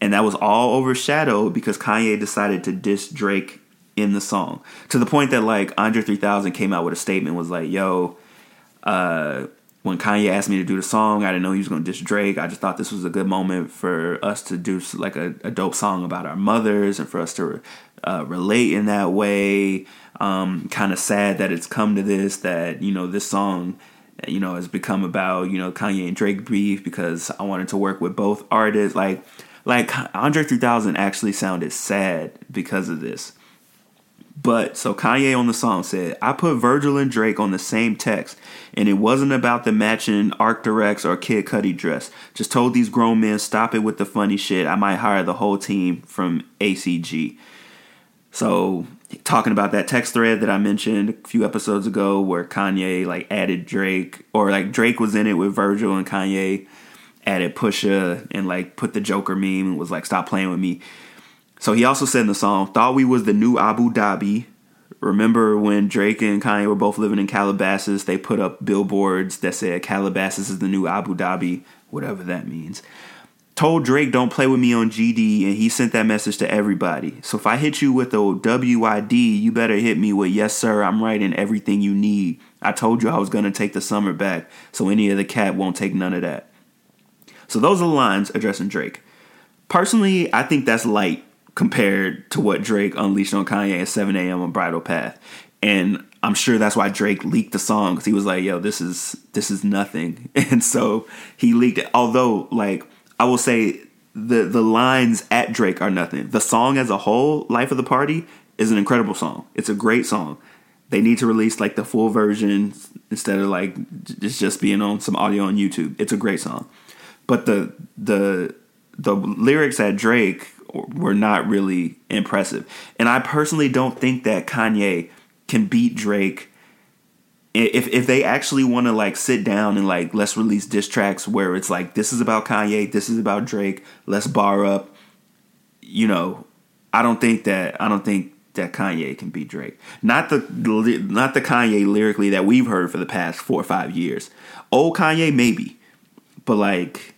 [SPEAKER 2] And that was all overshadowed because Kanye decided to diss Drake in the song to the point that like Andre 3000 came out with a statement was like, "Yo, uh, when Kanye asked me to do the song, I didn't know he was going to diss Drake. I just thought this was a good moment for us to do like a, a dope song about our mothers and for us to uh, relate in that way. Um, kind of sad that it's come to this, that, you know, this song, you know, has become about, you know, Kanye and Drake beef because I wanted to work with both artists. Like, like Andre 3000 actually sounded sad because of this. But so Kanye on the song said, I put Virgil and Drake on the same text, and it wasn't about the matching Arc'teryx or Kid Cudi dress. Just told these grown men, stop it with the funny shit. I might hire the whole team from ACG. So talking about that text thread that I mentioned a few episodes ago where Kanye like added Drake or like Drake was in it with Virgil and Kanye added Pusha and like put the Joker meme and was like stop playing with me. So he also said in the song, thought we was the new Abu Dhabi. Remember when Drake and Kanye were both living in Calabasas, they put up billboards that said Calabasas is the new Abu Dhabi, whatever that means told Drake don't play with me on GD and he sent that message to everybody. So if I hit you with a WID, you better hit me with yes sir, I'm writing everything you need. I told you I was to take the summer back, so any of the cat won't take none of that. So those are the lines addressing Drake. Personally, I think that's light compared to what Drake unleashed on Kanye at 7 a.m. on Bridle Path. And I'm sure that's why Drake leaked the song because he was like, "Yo, this is this is nothing," [laughs] and so he leaked it. Although, like, I will say the the lines at Drake are nothing. The song as a whole, "Life of the Party," is an incredible song. It's a great song. They need to release like the full version instead of like just just being on some audio on YouTube. It's a great song, but the the the lyrics at Drake were not really impressive. And I personally don't think that Kanye can beat Drake if if they actually want to like sit down and like let's release diss tracks where it's like this is about Kanye, this is about Drake, let's bar up. You know, I don't think that I don't think that Kanye can beat Drake. Not the not the Kanye lyrically that we've heard for the past 4 or 5 years. Old Kanye maybe. But like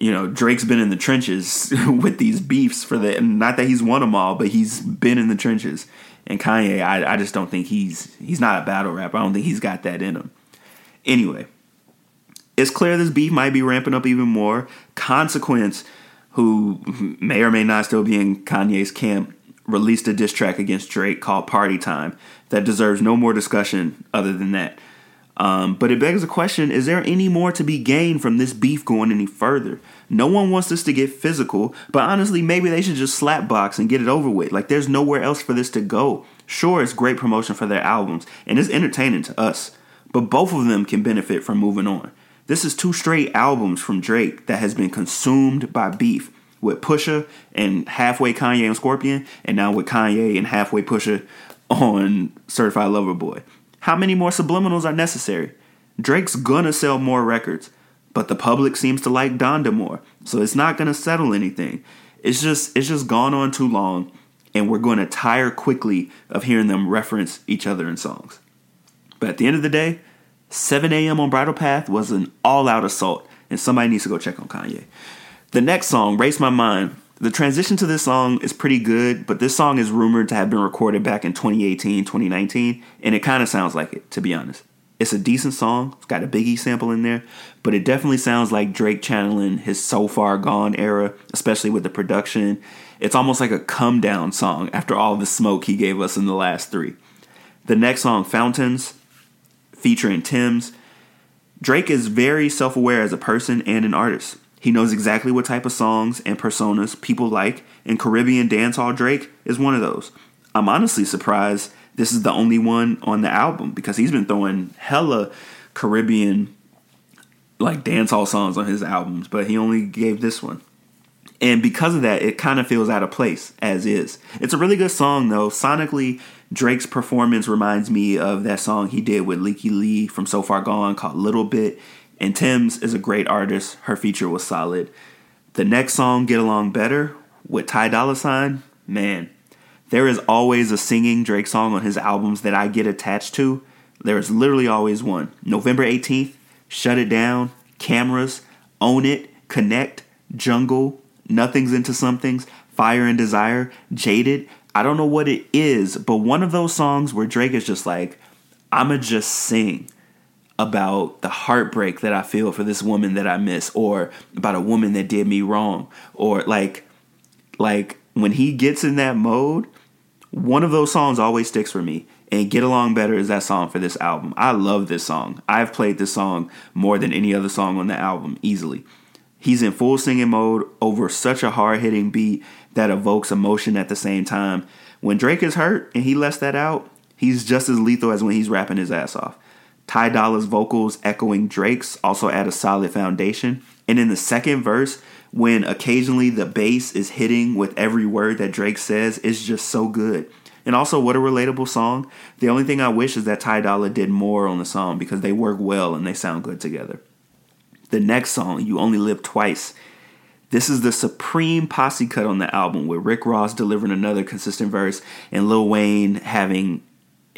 [SPEAKER 2] you know, Drake's been in the trenches [laughs] with these beefs for the not that he's won them all, but he's been in the trenches. And Kanye, I, I just don't think he's he's not a battle rapper. I don't think he's got that in him. Anyway, it's clear this beef might be ramping up even more. Consequence, who may or may not still be in Kanye's camp, released a diss track against Drake called Party Time that deserves no more discussion other than that. Um, but it begs the question is there any more to be gained from this beef going any further? No one wants this to get physical, but honestly, maybe they should just slap box and get it over with. Like, there's nowhere else for this to go. Sure, it's great promotion for their albums, and it's entertaining to us, but both of them can benefit from moving on. This is two straight albums from Drake that has been consumed by beef with Pusha and halfway Kanye and Scorpion, and now with Kanye and halfway Pusha on Certified Lover Boy. How many more subliminals are necessary? Drake's gonna sell more records, but the public seems to like Donda more, so it's not gonna settle anything. It's just it's just gone on too long, and we're gonna tire quickly of hearing them reference each other in songs. But at the end of the day, 7 a.m. on Bridle Path was an all-out assault, and somebody needs to go check on Kanye. The next song, Race My Mind, the transition to this song is pretty good, but this song is rumored to have been recorded back in 2018, 2019, and it kind of sounds like it, to be honest. It's a decent song, it's got a Biggie sample in there, but it definitely sounds like Drake channeling his So Far Gone era, especially with the production. It's almost like a come down song after all the smoke he gave us in the last three. The next song, Fountains, featuring Tems. Drake is very self aware as a person and an artist. He knows exactly what type of songs and personas people like, and Caribbean Dancehall Drake is one of those. I'm honestly surprised this is the only one on the album because he's been throwing hella Caribbean like dancehall songs on his albums, but he only gave this one. And because of that, it kind of feels out of place as is. It's a really good song though. Sonically, Drake's performance reminds me of that song he did with Lykke Li from So Far Gone called Little Bit. And Tems is a great artist. Her feature was solid. The next song, Get Along Better, with Ty Dolla Sign, man, there is always a singing Drake song on his albums that I get attached to. There is literally always one. November 18th, Shut It Down, Cameras, Own It, Connect, Jungle, Nothing's Into Somethings, Fire and Desire, Jaded. I don't know what it is, but one of those songs where Drake is just like, I'ma just sing about the heartbreak that I feel for this woman that I miss or about a woman that did me wrong or like like when he gets in that mode one of those songs always sticks for me. And get along better is that song for this album. I love this song. I've played this song more than any other song on the album easily. He's in full singing mode over such a hard-hitting beat that evokes emotion at the same time. When drake is hurt and he lets that out he's just as lethal as when he's rapping his ass off Ty Dolla's vocals echoing Drake's also add a solid foundation. And in the second verse, when occasionally the bass is hitting with every word that Drake says, is just so good. And also, what a relatable song. The only thing I wish is that Ty Dolla did more on the song because they work well and they sound good together. The next song, You Only Live Twice. This is the supreme posse cut on the album with Rick Ross delivering another consistent verse and Lil Wayne having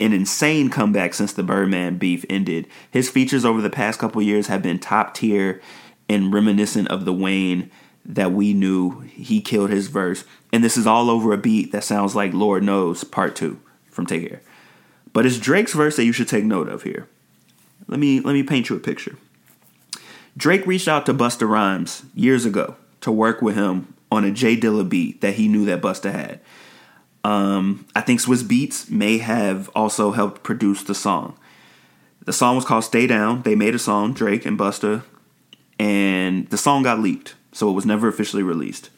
[SPEAKER 2] an insane comeback since the Birdman beef ended. His features over the past couple years have been top tier and reminiscent of the Wayne that we knew. He killed his verse, and this is all over a beat that sounds like Lord Knows Part 2 from Take Care. But it's Drake's verse that you should take note of here. Let me let me paint you a picture. Drake reached out to Busta Rhymes years ago to work with him on a J Dilla beat that he knew that Busta had. Um, I think Swizz Beatz may have also helped produce the song. The song was called Stay Down. They made a song, Drake and Busta, and the song got leaked, so it was never officially released.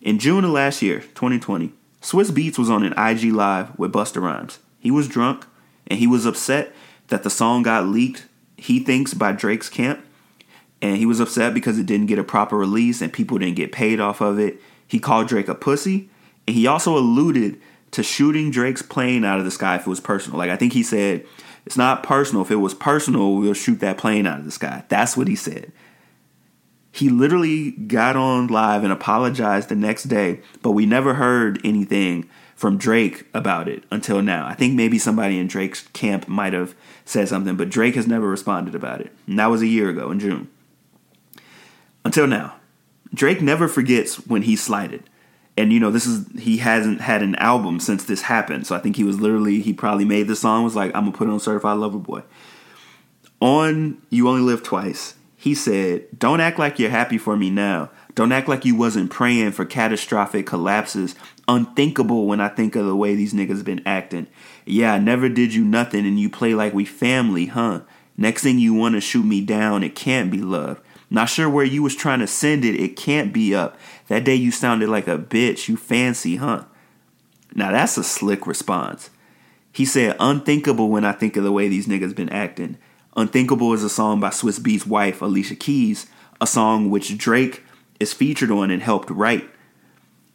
[SPEAKER 2] In June of last year, 2020, Swizz Beatz was on an IG Live with Busta Rhymes. He was drunk and he was upset that the song got leaked, he thinks, by Drake's camp. And he was upset because it didn't get a proper release and people didn't get paid off of it. He called Drake a pussy. He also alluded to shooting Drake's plane out of the sky if it was personal. Like, I think he said, it's not personal. If it was personal, we'll shoot that plane out of the sky. That's what he said. He literally got on live and apologized the next day, but we never heard anything from Drake about it until now. I think maybe somebody in Drake's camp might have said something, but Drake has never responded about it. And that was a year ago in June. Until now. Drake never forgets when he slighted. And you know, this is he hasn't had an album since this happened. So I think he was literally he probably made the song was like, I'm gonna put it on Certified Lover Boy. On You Only Live Twice, he said, Don't act like you're happy for me now. Don't act like you wasn't praying for catastrophic collapses. Unthinkable when I think of the way these niggas been acting. Yeah, I never did you nothing and you play like we family, huh? Next thing you want to shoot me down, it can't be love. Not sure where you was trying to send it, it can't be up. That day you sounded like a bitch, you fancy, huh? Now that's a slick response. He said, unthinkable when I think of the way these niggas been acting. Unthinkable is a song by Swizz Beatz' wife, Alicia Keys, a song which Drake is featured on and helped write.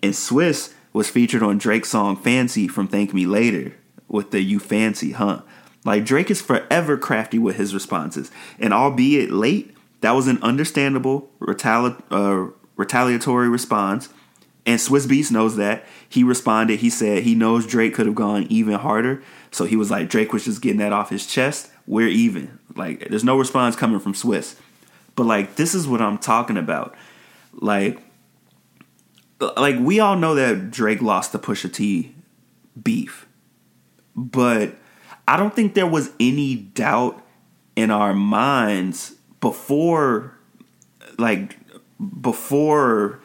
[SPEAKER 2] And Swizz was featured on Drake's song Fancy from Thank Me Later with the You Fancy, huh? Like Drake is forever crafty with his responses. And albeit late, that was an understandable retali- uh, retaliatory response. And Swizz Beatz knows that. He responded, he said he knows Drake could have gone even harder. So he was like, Drake was just getting that off his chest. We're even. Like, there's no response coming from Swizz. But like, this is what I'm talking about. Like, like we all know that Drake lost the Pusha T beef, but I don't think there was any doubt in our minds before, like, before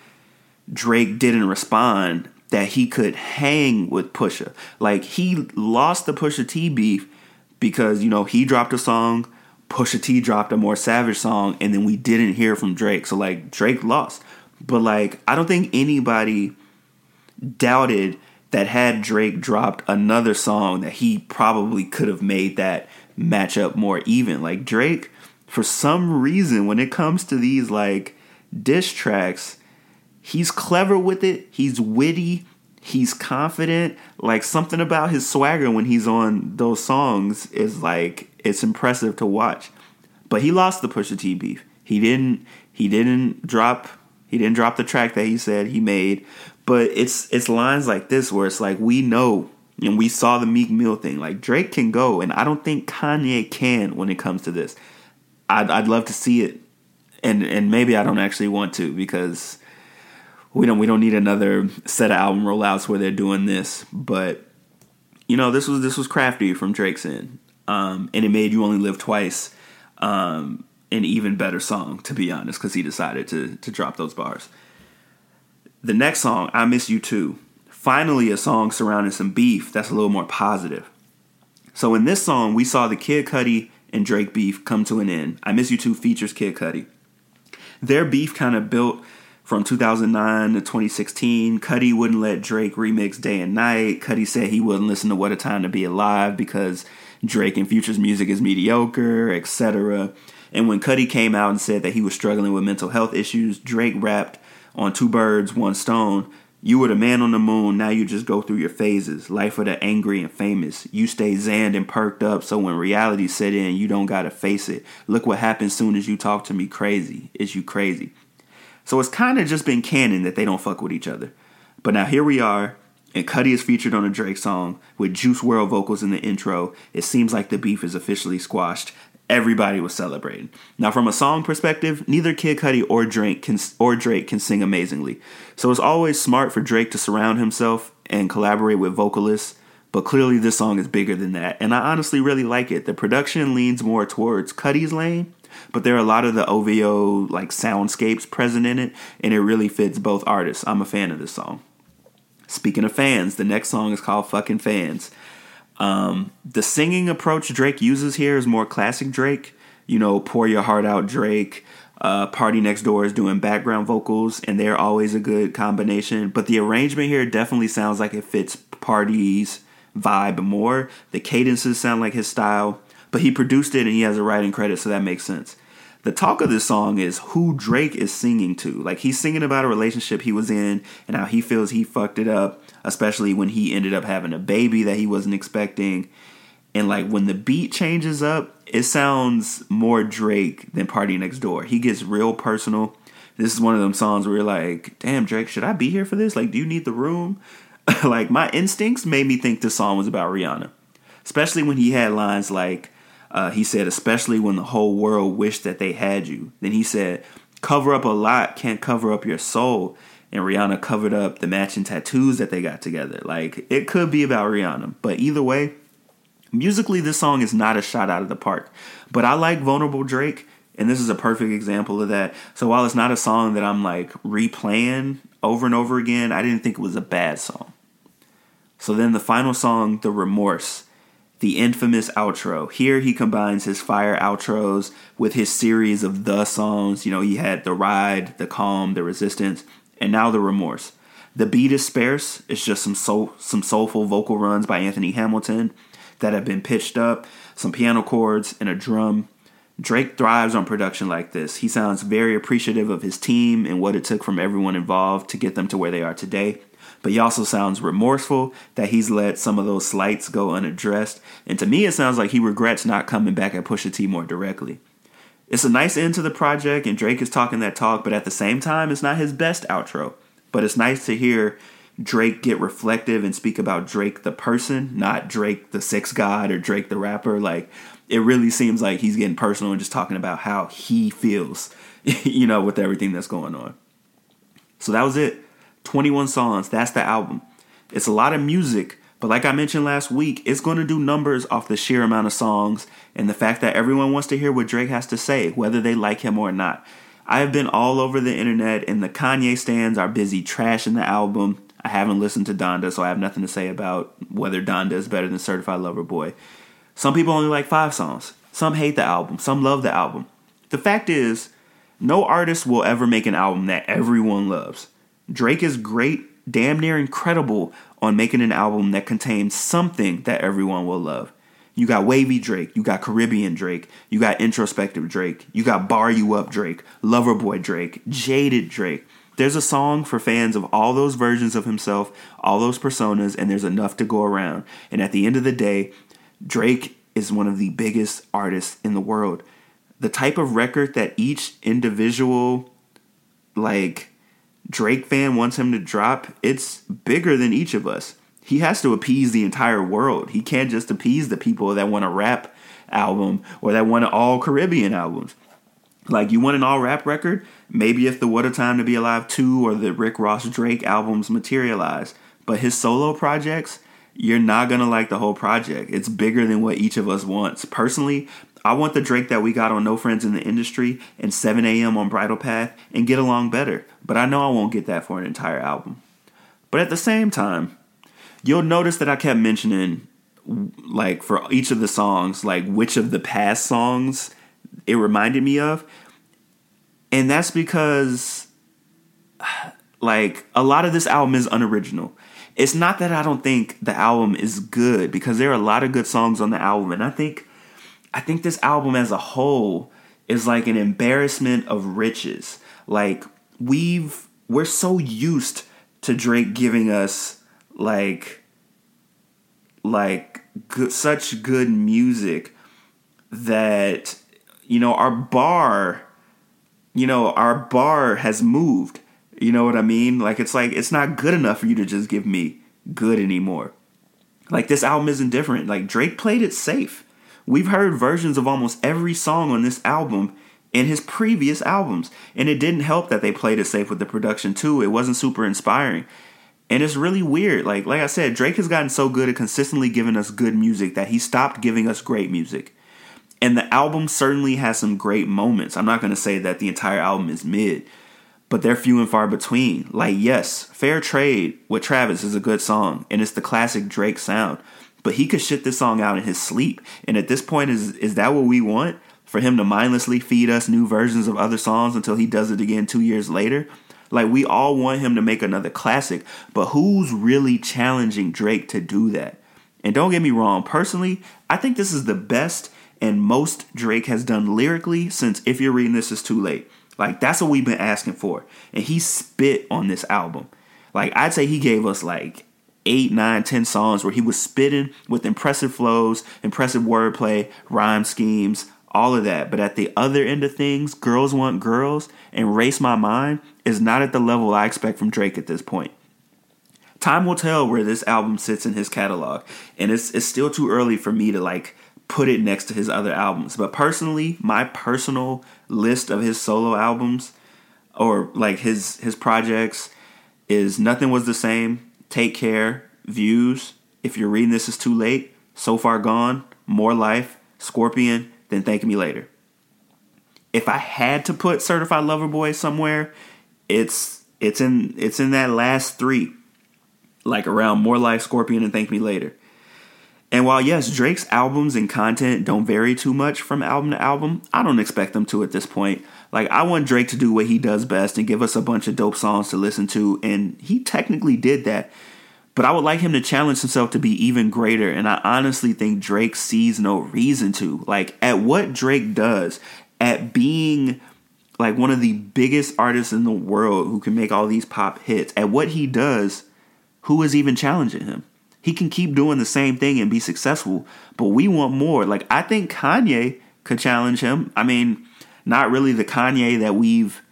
[SPEAKER 2] Drake didn't respond that he could hang with Pusha. Like he lost the Pusha T beef because you know he dropped a song, Pusha T dropped a more savage song, and then we didn't hear from Drake. So like Drake lost. But like I don't think anybody doubted that had Drake dropped another song that he probably could have made that matchup more even. Like Drake, for some reason, when it comes to these like diss tracks, he's clever with it. He's witty. He's confident. Like something about his swagger when he's on those songs is like it's impressive to watch. But he lost the Pusha T beef. He didn't. He didn't drop. He didn't drop the track that he said he made. But it's it's lines like this where it's like we know and we saw the Meek Mill thing. Like Drake can go, and I don't think Kanye can when it comes to this. I'd I'd love to see it, and and maybe I don't actually want to because we don't we don't need another set of album rollouts where they're doing this. But you know, this was this was crafty from Drake's end, um, and it made you only live twice. Um, an even better song, to be honest, because he decided to to drop those bars. The next song, I Miss You Too, finally a song surrounding some beef that's a little more positive. So in this song, we saw the Kid Cudi and Drake beef come to an end. I Miss You Too features Kid Cudi. Their beef kind of built from 2009 to 2016. Cudi wouldn't let Drake remix Day and Night. Cudi said he wouldn't listen to What a Time to Be Alive because Drake and Future's music is mediocre, etc. And when Cudi came out and said that he was struggling with mental health issues, Drake rapped on Two Birds, One Stone. You were the man on the moon, now you just go through your phases. Life of the angry and famous. You stay zanned and perked up, so when reality set in, you don't gotta face it. Look what happens soon as you talk to me crazy. Is you crazy? So it's kind of just been canon that they don't fuck with each other. But now here we are, and Cudi is featured on a Drake song with Juice WRLD vocals in the intro. It seems like the beef is officially squashed. Everybody was celebrating. Now, from a song perspective, neither Kid Cudi or Drake can or Drake can sing amazingly. So it's always smart for Drake to surround himself and collaborate with vocalists. But clearly, this song is bigger than that, and I honestly really like it. The production leans more towards Cudi's lane, but there are a lot of the OVO like soundscapes present in it, and it really fits both artists. I'm a fan of this song. Speaking of fans, the next song is called Fucking Fans. Um, the singing approach Drake uses here is more classic Drake. You know, pour your heart out, Drake. Uh, door is doing background vocals, and they're always a good combination. But the arrangement here definitely sounds like it fits Party's vibe more. The cadences sound like his style, but he produced it and he has a writing credit, so that makes sense. The talk of this song is who Drake is singing to. Like he's singing about a relationship he was in and how he feels he fucked it up, especially when he ended up having a baby that he wasn't expecting. And like when the beat changes up, it sounds more Drake than Party Next Door. He gets real personal. This is one of them songs where you're like, damn, Drake, should I be here for this? Like, do you need the room? [laughs] like, my instincts made me think this song was about Rihanna. Especially when he had lines like, uh, he said, especially when the whole world wished that they had you. Then he said, cover up a lot can't cover up your soul. And Rihanna covered up the matching tattoos that they got together. Like, it could be about Rihanna. But either way, Musically, this song is not a shot out of the park, but I like Vulnerable Drake, and this is a perfect example of that. So while it's not a song that I'm like replaying over and over again, I didn't think it was a bad song. So then the final song, The Remorse, the infamous outro. Here he combines his fire outros with his series of the songs. You know, he had The Ride, The Calm, The Resistance, and now The Remorse. The beat is sparse. It's just some soul, some soulful vocal runs by Anthony Hamilton that have been pitched up, some piano chords, and a drum. Drake thrives on production like this. He sounds very appreciative of his team and what it took from everyone involved to get them to where they are today. But he also sounds remorseful that he's let some of those slights go unaddressed. And to me, it sounds like he regrets not coming back at Pusha T more directly. It's a nice end to the project, and Drake is talking that talk, but at the same time, it's not his best outro. But it's nice to hear Drake get reflective and speak about Drake the person, not Drake the sex god or Drake the rapper. Like it really seems like he's getting personal and just talking about how he feels, [laughs] you know, with everything that's going on. So that was it. 21 songs. That's the album. It's a lot of music, but like I mentioned last week, it's going to do numbers off the sheer amount of songs and the fact that everyone wants to hear what Drake has to say, whether they like him or not. I have been all over the internet, and the Kanye stands are busy trashing the album I haven't listened to Donda, so I have nothing to say about whether Donda is better than Certified Lover Boy. Some people only like five songs. Some hate the album. Some love the album. The fact is, no artist will ever make an album that everyone loves. Drake is great, damn near incredible on making an album that contains something that everyone will love. You got wavy Drake, you got Caribbean Drake, you got introspective Drake, you got bar you up Drake, lover boy Drake, jaded Drake. There's a song for fans of all those versions of himself, all those personas, and there's enough to go around. And at the end of the day, Drake is one of the biggest artists in the world. The type of record that each individual, like, Drake fan wants him to drop, it's bigger than each of us. He has to appease the entire world. He can't just appease the people that want a rap album or that want an all Caribbean albums. Like you want an all rap record? Maybe if the What a Time to Be Alive 2 or the Rick Ross Drake albums materialize. But his solo projects, you're not gonna like the whole project. It's bigger than what each of us wants. Personally, I want the Drake that we got on No Friends in the Industry and 7 a.m. on Bridle Path and get along better. But I know I won't get that for an entire album. But at the same time, you'll notice that I kept mentioning, like, for each of the songs, like, which of the past songs it reminded me of. And that's because [sighs] like a lot of this album is unoriginal. It's not that I don't think the album is good because there are a lot of good songs on the album and I think I think this album as a whole is like an embarrassment of riches. Like we've we're so used to Drake giving us like like good, such good music that you know, our bar, you know, our bar has moved. You know what I mean? Like it's like it's not good enough for you to just give me good anymore. Like this album isn't different. Like Drake played it safe. We've heard versions of almost every song on this album in his previous albums, and it didn't help that they played it safe with the production too. It wasn't super inspiring. And it's really weird. Like like I said, Drake has gotten so good at consistently giving us good music that he stopped giving us great music. And the album certainly has some great moments. I'm not going to say that the entire album is mid, but they're few and far between. Like, yes, Fair Trade with Travis is a good song, and it's the classic Drake sound. But he could shit this song out in his sleep. And at this point, is is that what we want? For him to mindlessly feed us new versions of other songs until he does it again two years later? Like we all want him to make another classic, but who's really challenging Drake to do that? And don't get me wrong, personally, I think this is the best and most Drake has done lyrically since If You're Reading This Is Too Late. Like that's what we've been asking for. And he spit on this album. Like I'd say he gave us like eight, nine, ten songs where he was spitting with impressive flows, impressive wordplay, rhyme schemes, all of that. But at the other end of things, Girls Want Girls and Race My Mind is not at the level I expect from Drake at this point. Time will tell where this album sits in his catalog, and it's it's still too early for me to like put it next to his other albums. But personally, my personal list of his solo albums or like his his projects is Nothing Was the Same, Take Care, Views, If You're Reading This Is Too Late, So Far Gone, More Life, Scorpion, then Thank Me Later. If I had to put Certified Lover Boy somewhere, it's it's in it's in that last three, like around More Life, Scorpion, and Thank Me Later. And while yes, Drake's albums and content don't vary too much from album to album, I don't expect them to at this point. Like I want Drake to do what he does best and give us a bunch of dope songs to listen to, and he technically did that. But I would like him to challenge himself to be even greater, and I honestly think Drake sees no reason to. Like at what Drake does, at being like one of the biggest artists in the world who can make all these pop hits, at what he does, who is even challenging him? He can keep doing the same thing and be successful, but we want more. Like I think Kanye could challenge him. I mean, not really the Kanye that we've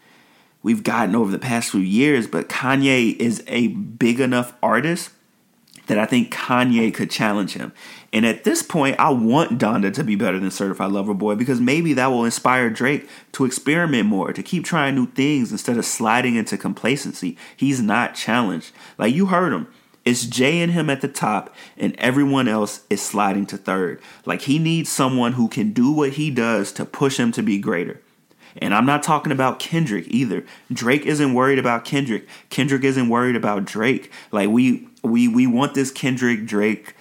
[SPEAKER 2] we've gotten over the past few years, but Kanye is a big enough artist that I think Kanye could challenge him. And at this point, I want Donda to be better than Certified Lover Boy because maybe that will inspire Drake to experiment more, to keep trying new things instead of sliding into complacency. He's not challenged. Like you heard him. It's Jay and him at the top, and everyone else is sliding to third. Like he needs someone who can do what he does to push him to be greater. And I'm not talking about Kendrick either. Drake isn't worried about Kendrick. Kendrick isn't worried about Drake. Like we we we want this Kendrick Drake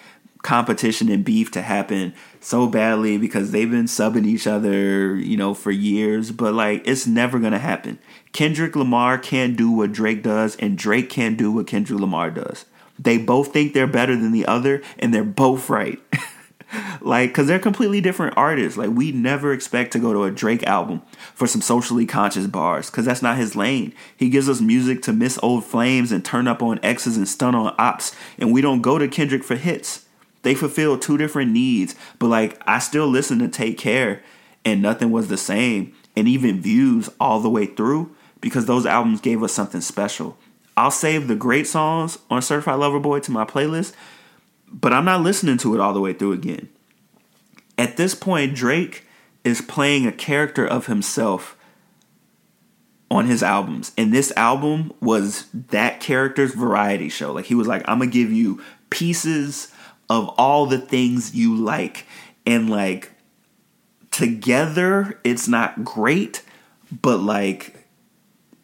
[SPEAKER 2] competition and beef to happen so badly because they've been subbing each other, you know, for years, but like it's never going to happen. Kendrick Lamar can't do what Drake does and Drake can't do what Kendrick Lamar does. They both think they're better than the other, and they're both right. [laughs] like, because they're completely different artists. Like, we never expect to go to a Drake album for some socially conscious bars, because that's not his lane. He gives us music to miss old flames and turn up on exes and stun on ops, and we don't go to Kendrick for hits. They fulfill two different needs, but like, I still listen to Take Care, and nothing was the same, and even Views all the way through, because those albums gave us something special. I'll save the great songs on Certified Lover Boy to my playlist, but I'm not listening to it all the way through again. At this point, Drake is playing a character of himself on his albums. And this album was that character's variety show. Like he was like, I'm gonna give you pieces of all the things you like. And like together it's not great, but like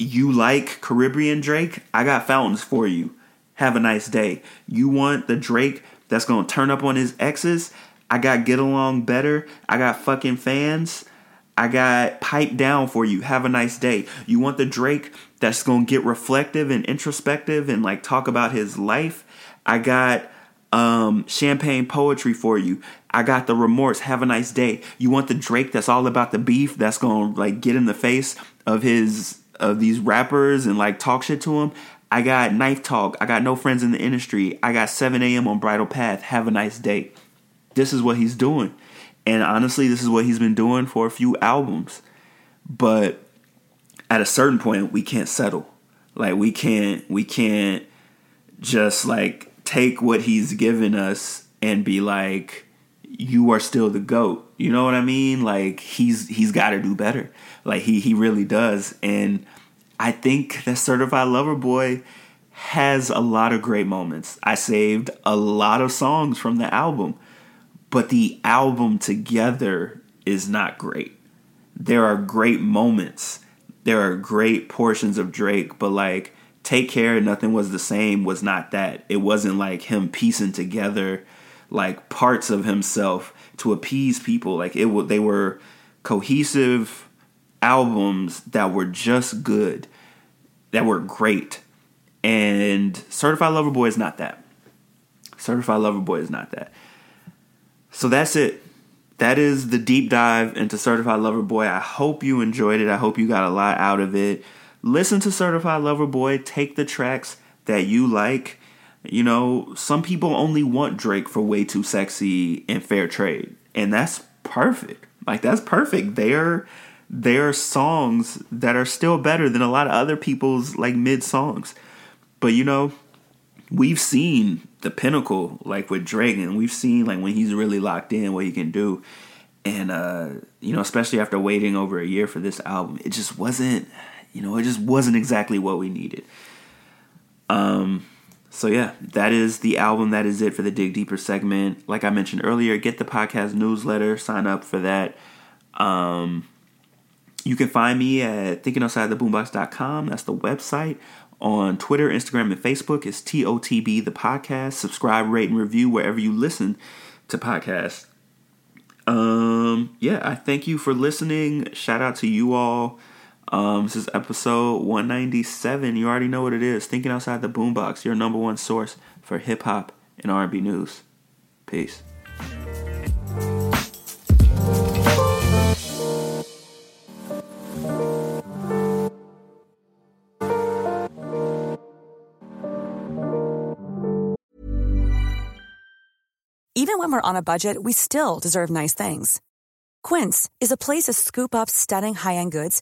[SPEAKER 2] you like Caribbean Drake? I got fountains for you. Have a nice day. You want the Drake that's gonna turn up on his exes? I got Get Along Better. I got fucking fans. I got Pipe Down for you. Have a nice day. You want the Drake that's gonna get reflective and introspective and like talk about his life? I got um, champagne poetry for you. I got the remorse. Have a nice day. You want the Drake that's all about the beef that's gonna like get in the face of his of these rappers and like talk shit to them. I got Knife Talk. I got no friends in the industry. I got 7 a.m. on Bridle Path. Have a nice day. This is what he's doing. And honestly, this is what he's been doing for a few albums. But at a certain point, we can't settle. Like we can't we can't just like take what he's given us and be like you are still the goat. You know what I mean? Like he's he's got to do better. Like he he really does. And I think that Certified Lover Boy has a lot of great moments. I saved a lot of songs from the album, but the album together is not great. There are great moments. There are great portions of Drake, but like Take Care, Nothing Was the Same was not that. It wasn't like him piecing together like parts of himself to appease people. Like it was, they were cohesive albums that were just good, that were great. And Certified Lover Boy is not that. Certified Lover Boy is not that. So that's it. That is the deep dive into Certified Lover Boy. I hope you enjoyed it. I hope you got a lot out of it. Listen to Certified Lover Boy. Take the tracks that you like. You know, some people only want Drake for Way Too Sexy and Fair Trade. And that's perfect. Like that's perfect. They're they're songs that are still better than a lot of other people's like mid songs. But you know, we've seen the pinnacle like with Drake and we've seen like when he's really locked in what he can do. And uh, you know, especially after waiting over a year for this album, it just wasn't, you know, it just wasn't exactly what we needed. Um so yeah, that is the album. That is it for the Dig Deeper segment. Like I mentioned earlier, get the podcast newsletter, sign up for that. Um you can find me at thinkingoutsidetheboombox.com. That's the website on Twitter, Instagram, and Facebook. It's TOTB, the podcast. Subscribe, rate, and review wherever you listen to podcasts. Um, yeah, I thank you for listening. Shout out to you all. Um, this is episode 197. You already know what it is. Thinking outside the boombox, your number one source for hip hop and R&B news. Peace.
[SPEAKER 4] Even when we're on a budget, we still deserve nice things. Quince is a place to scoop up stunning high-end goods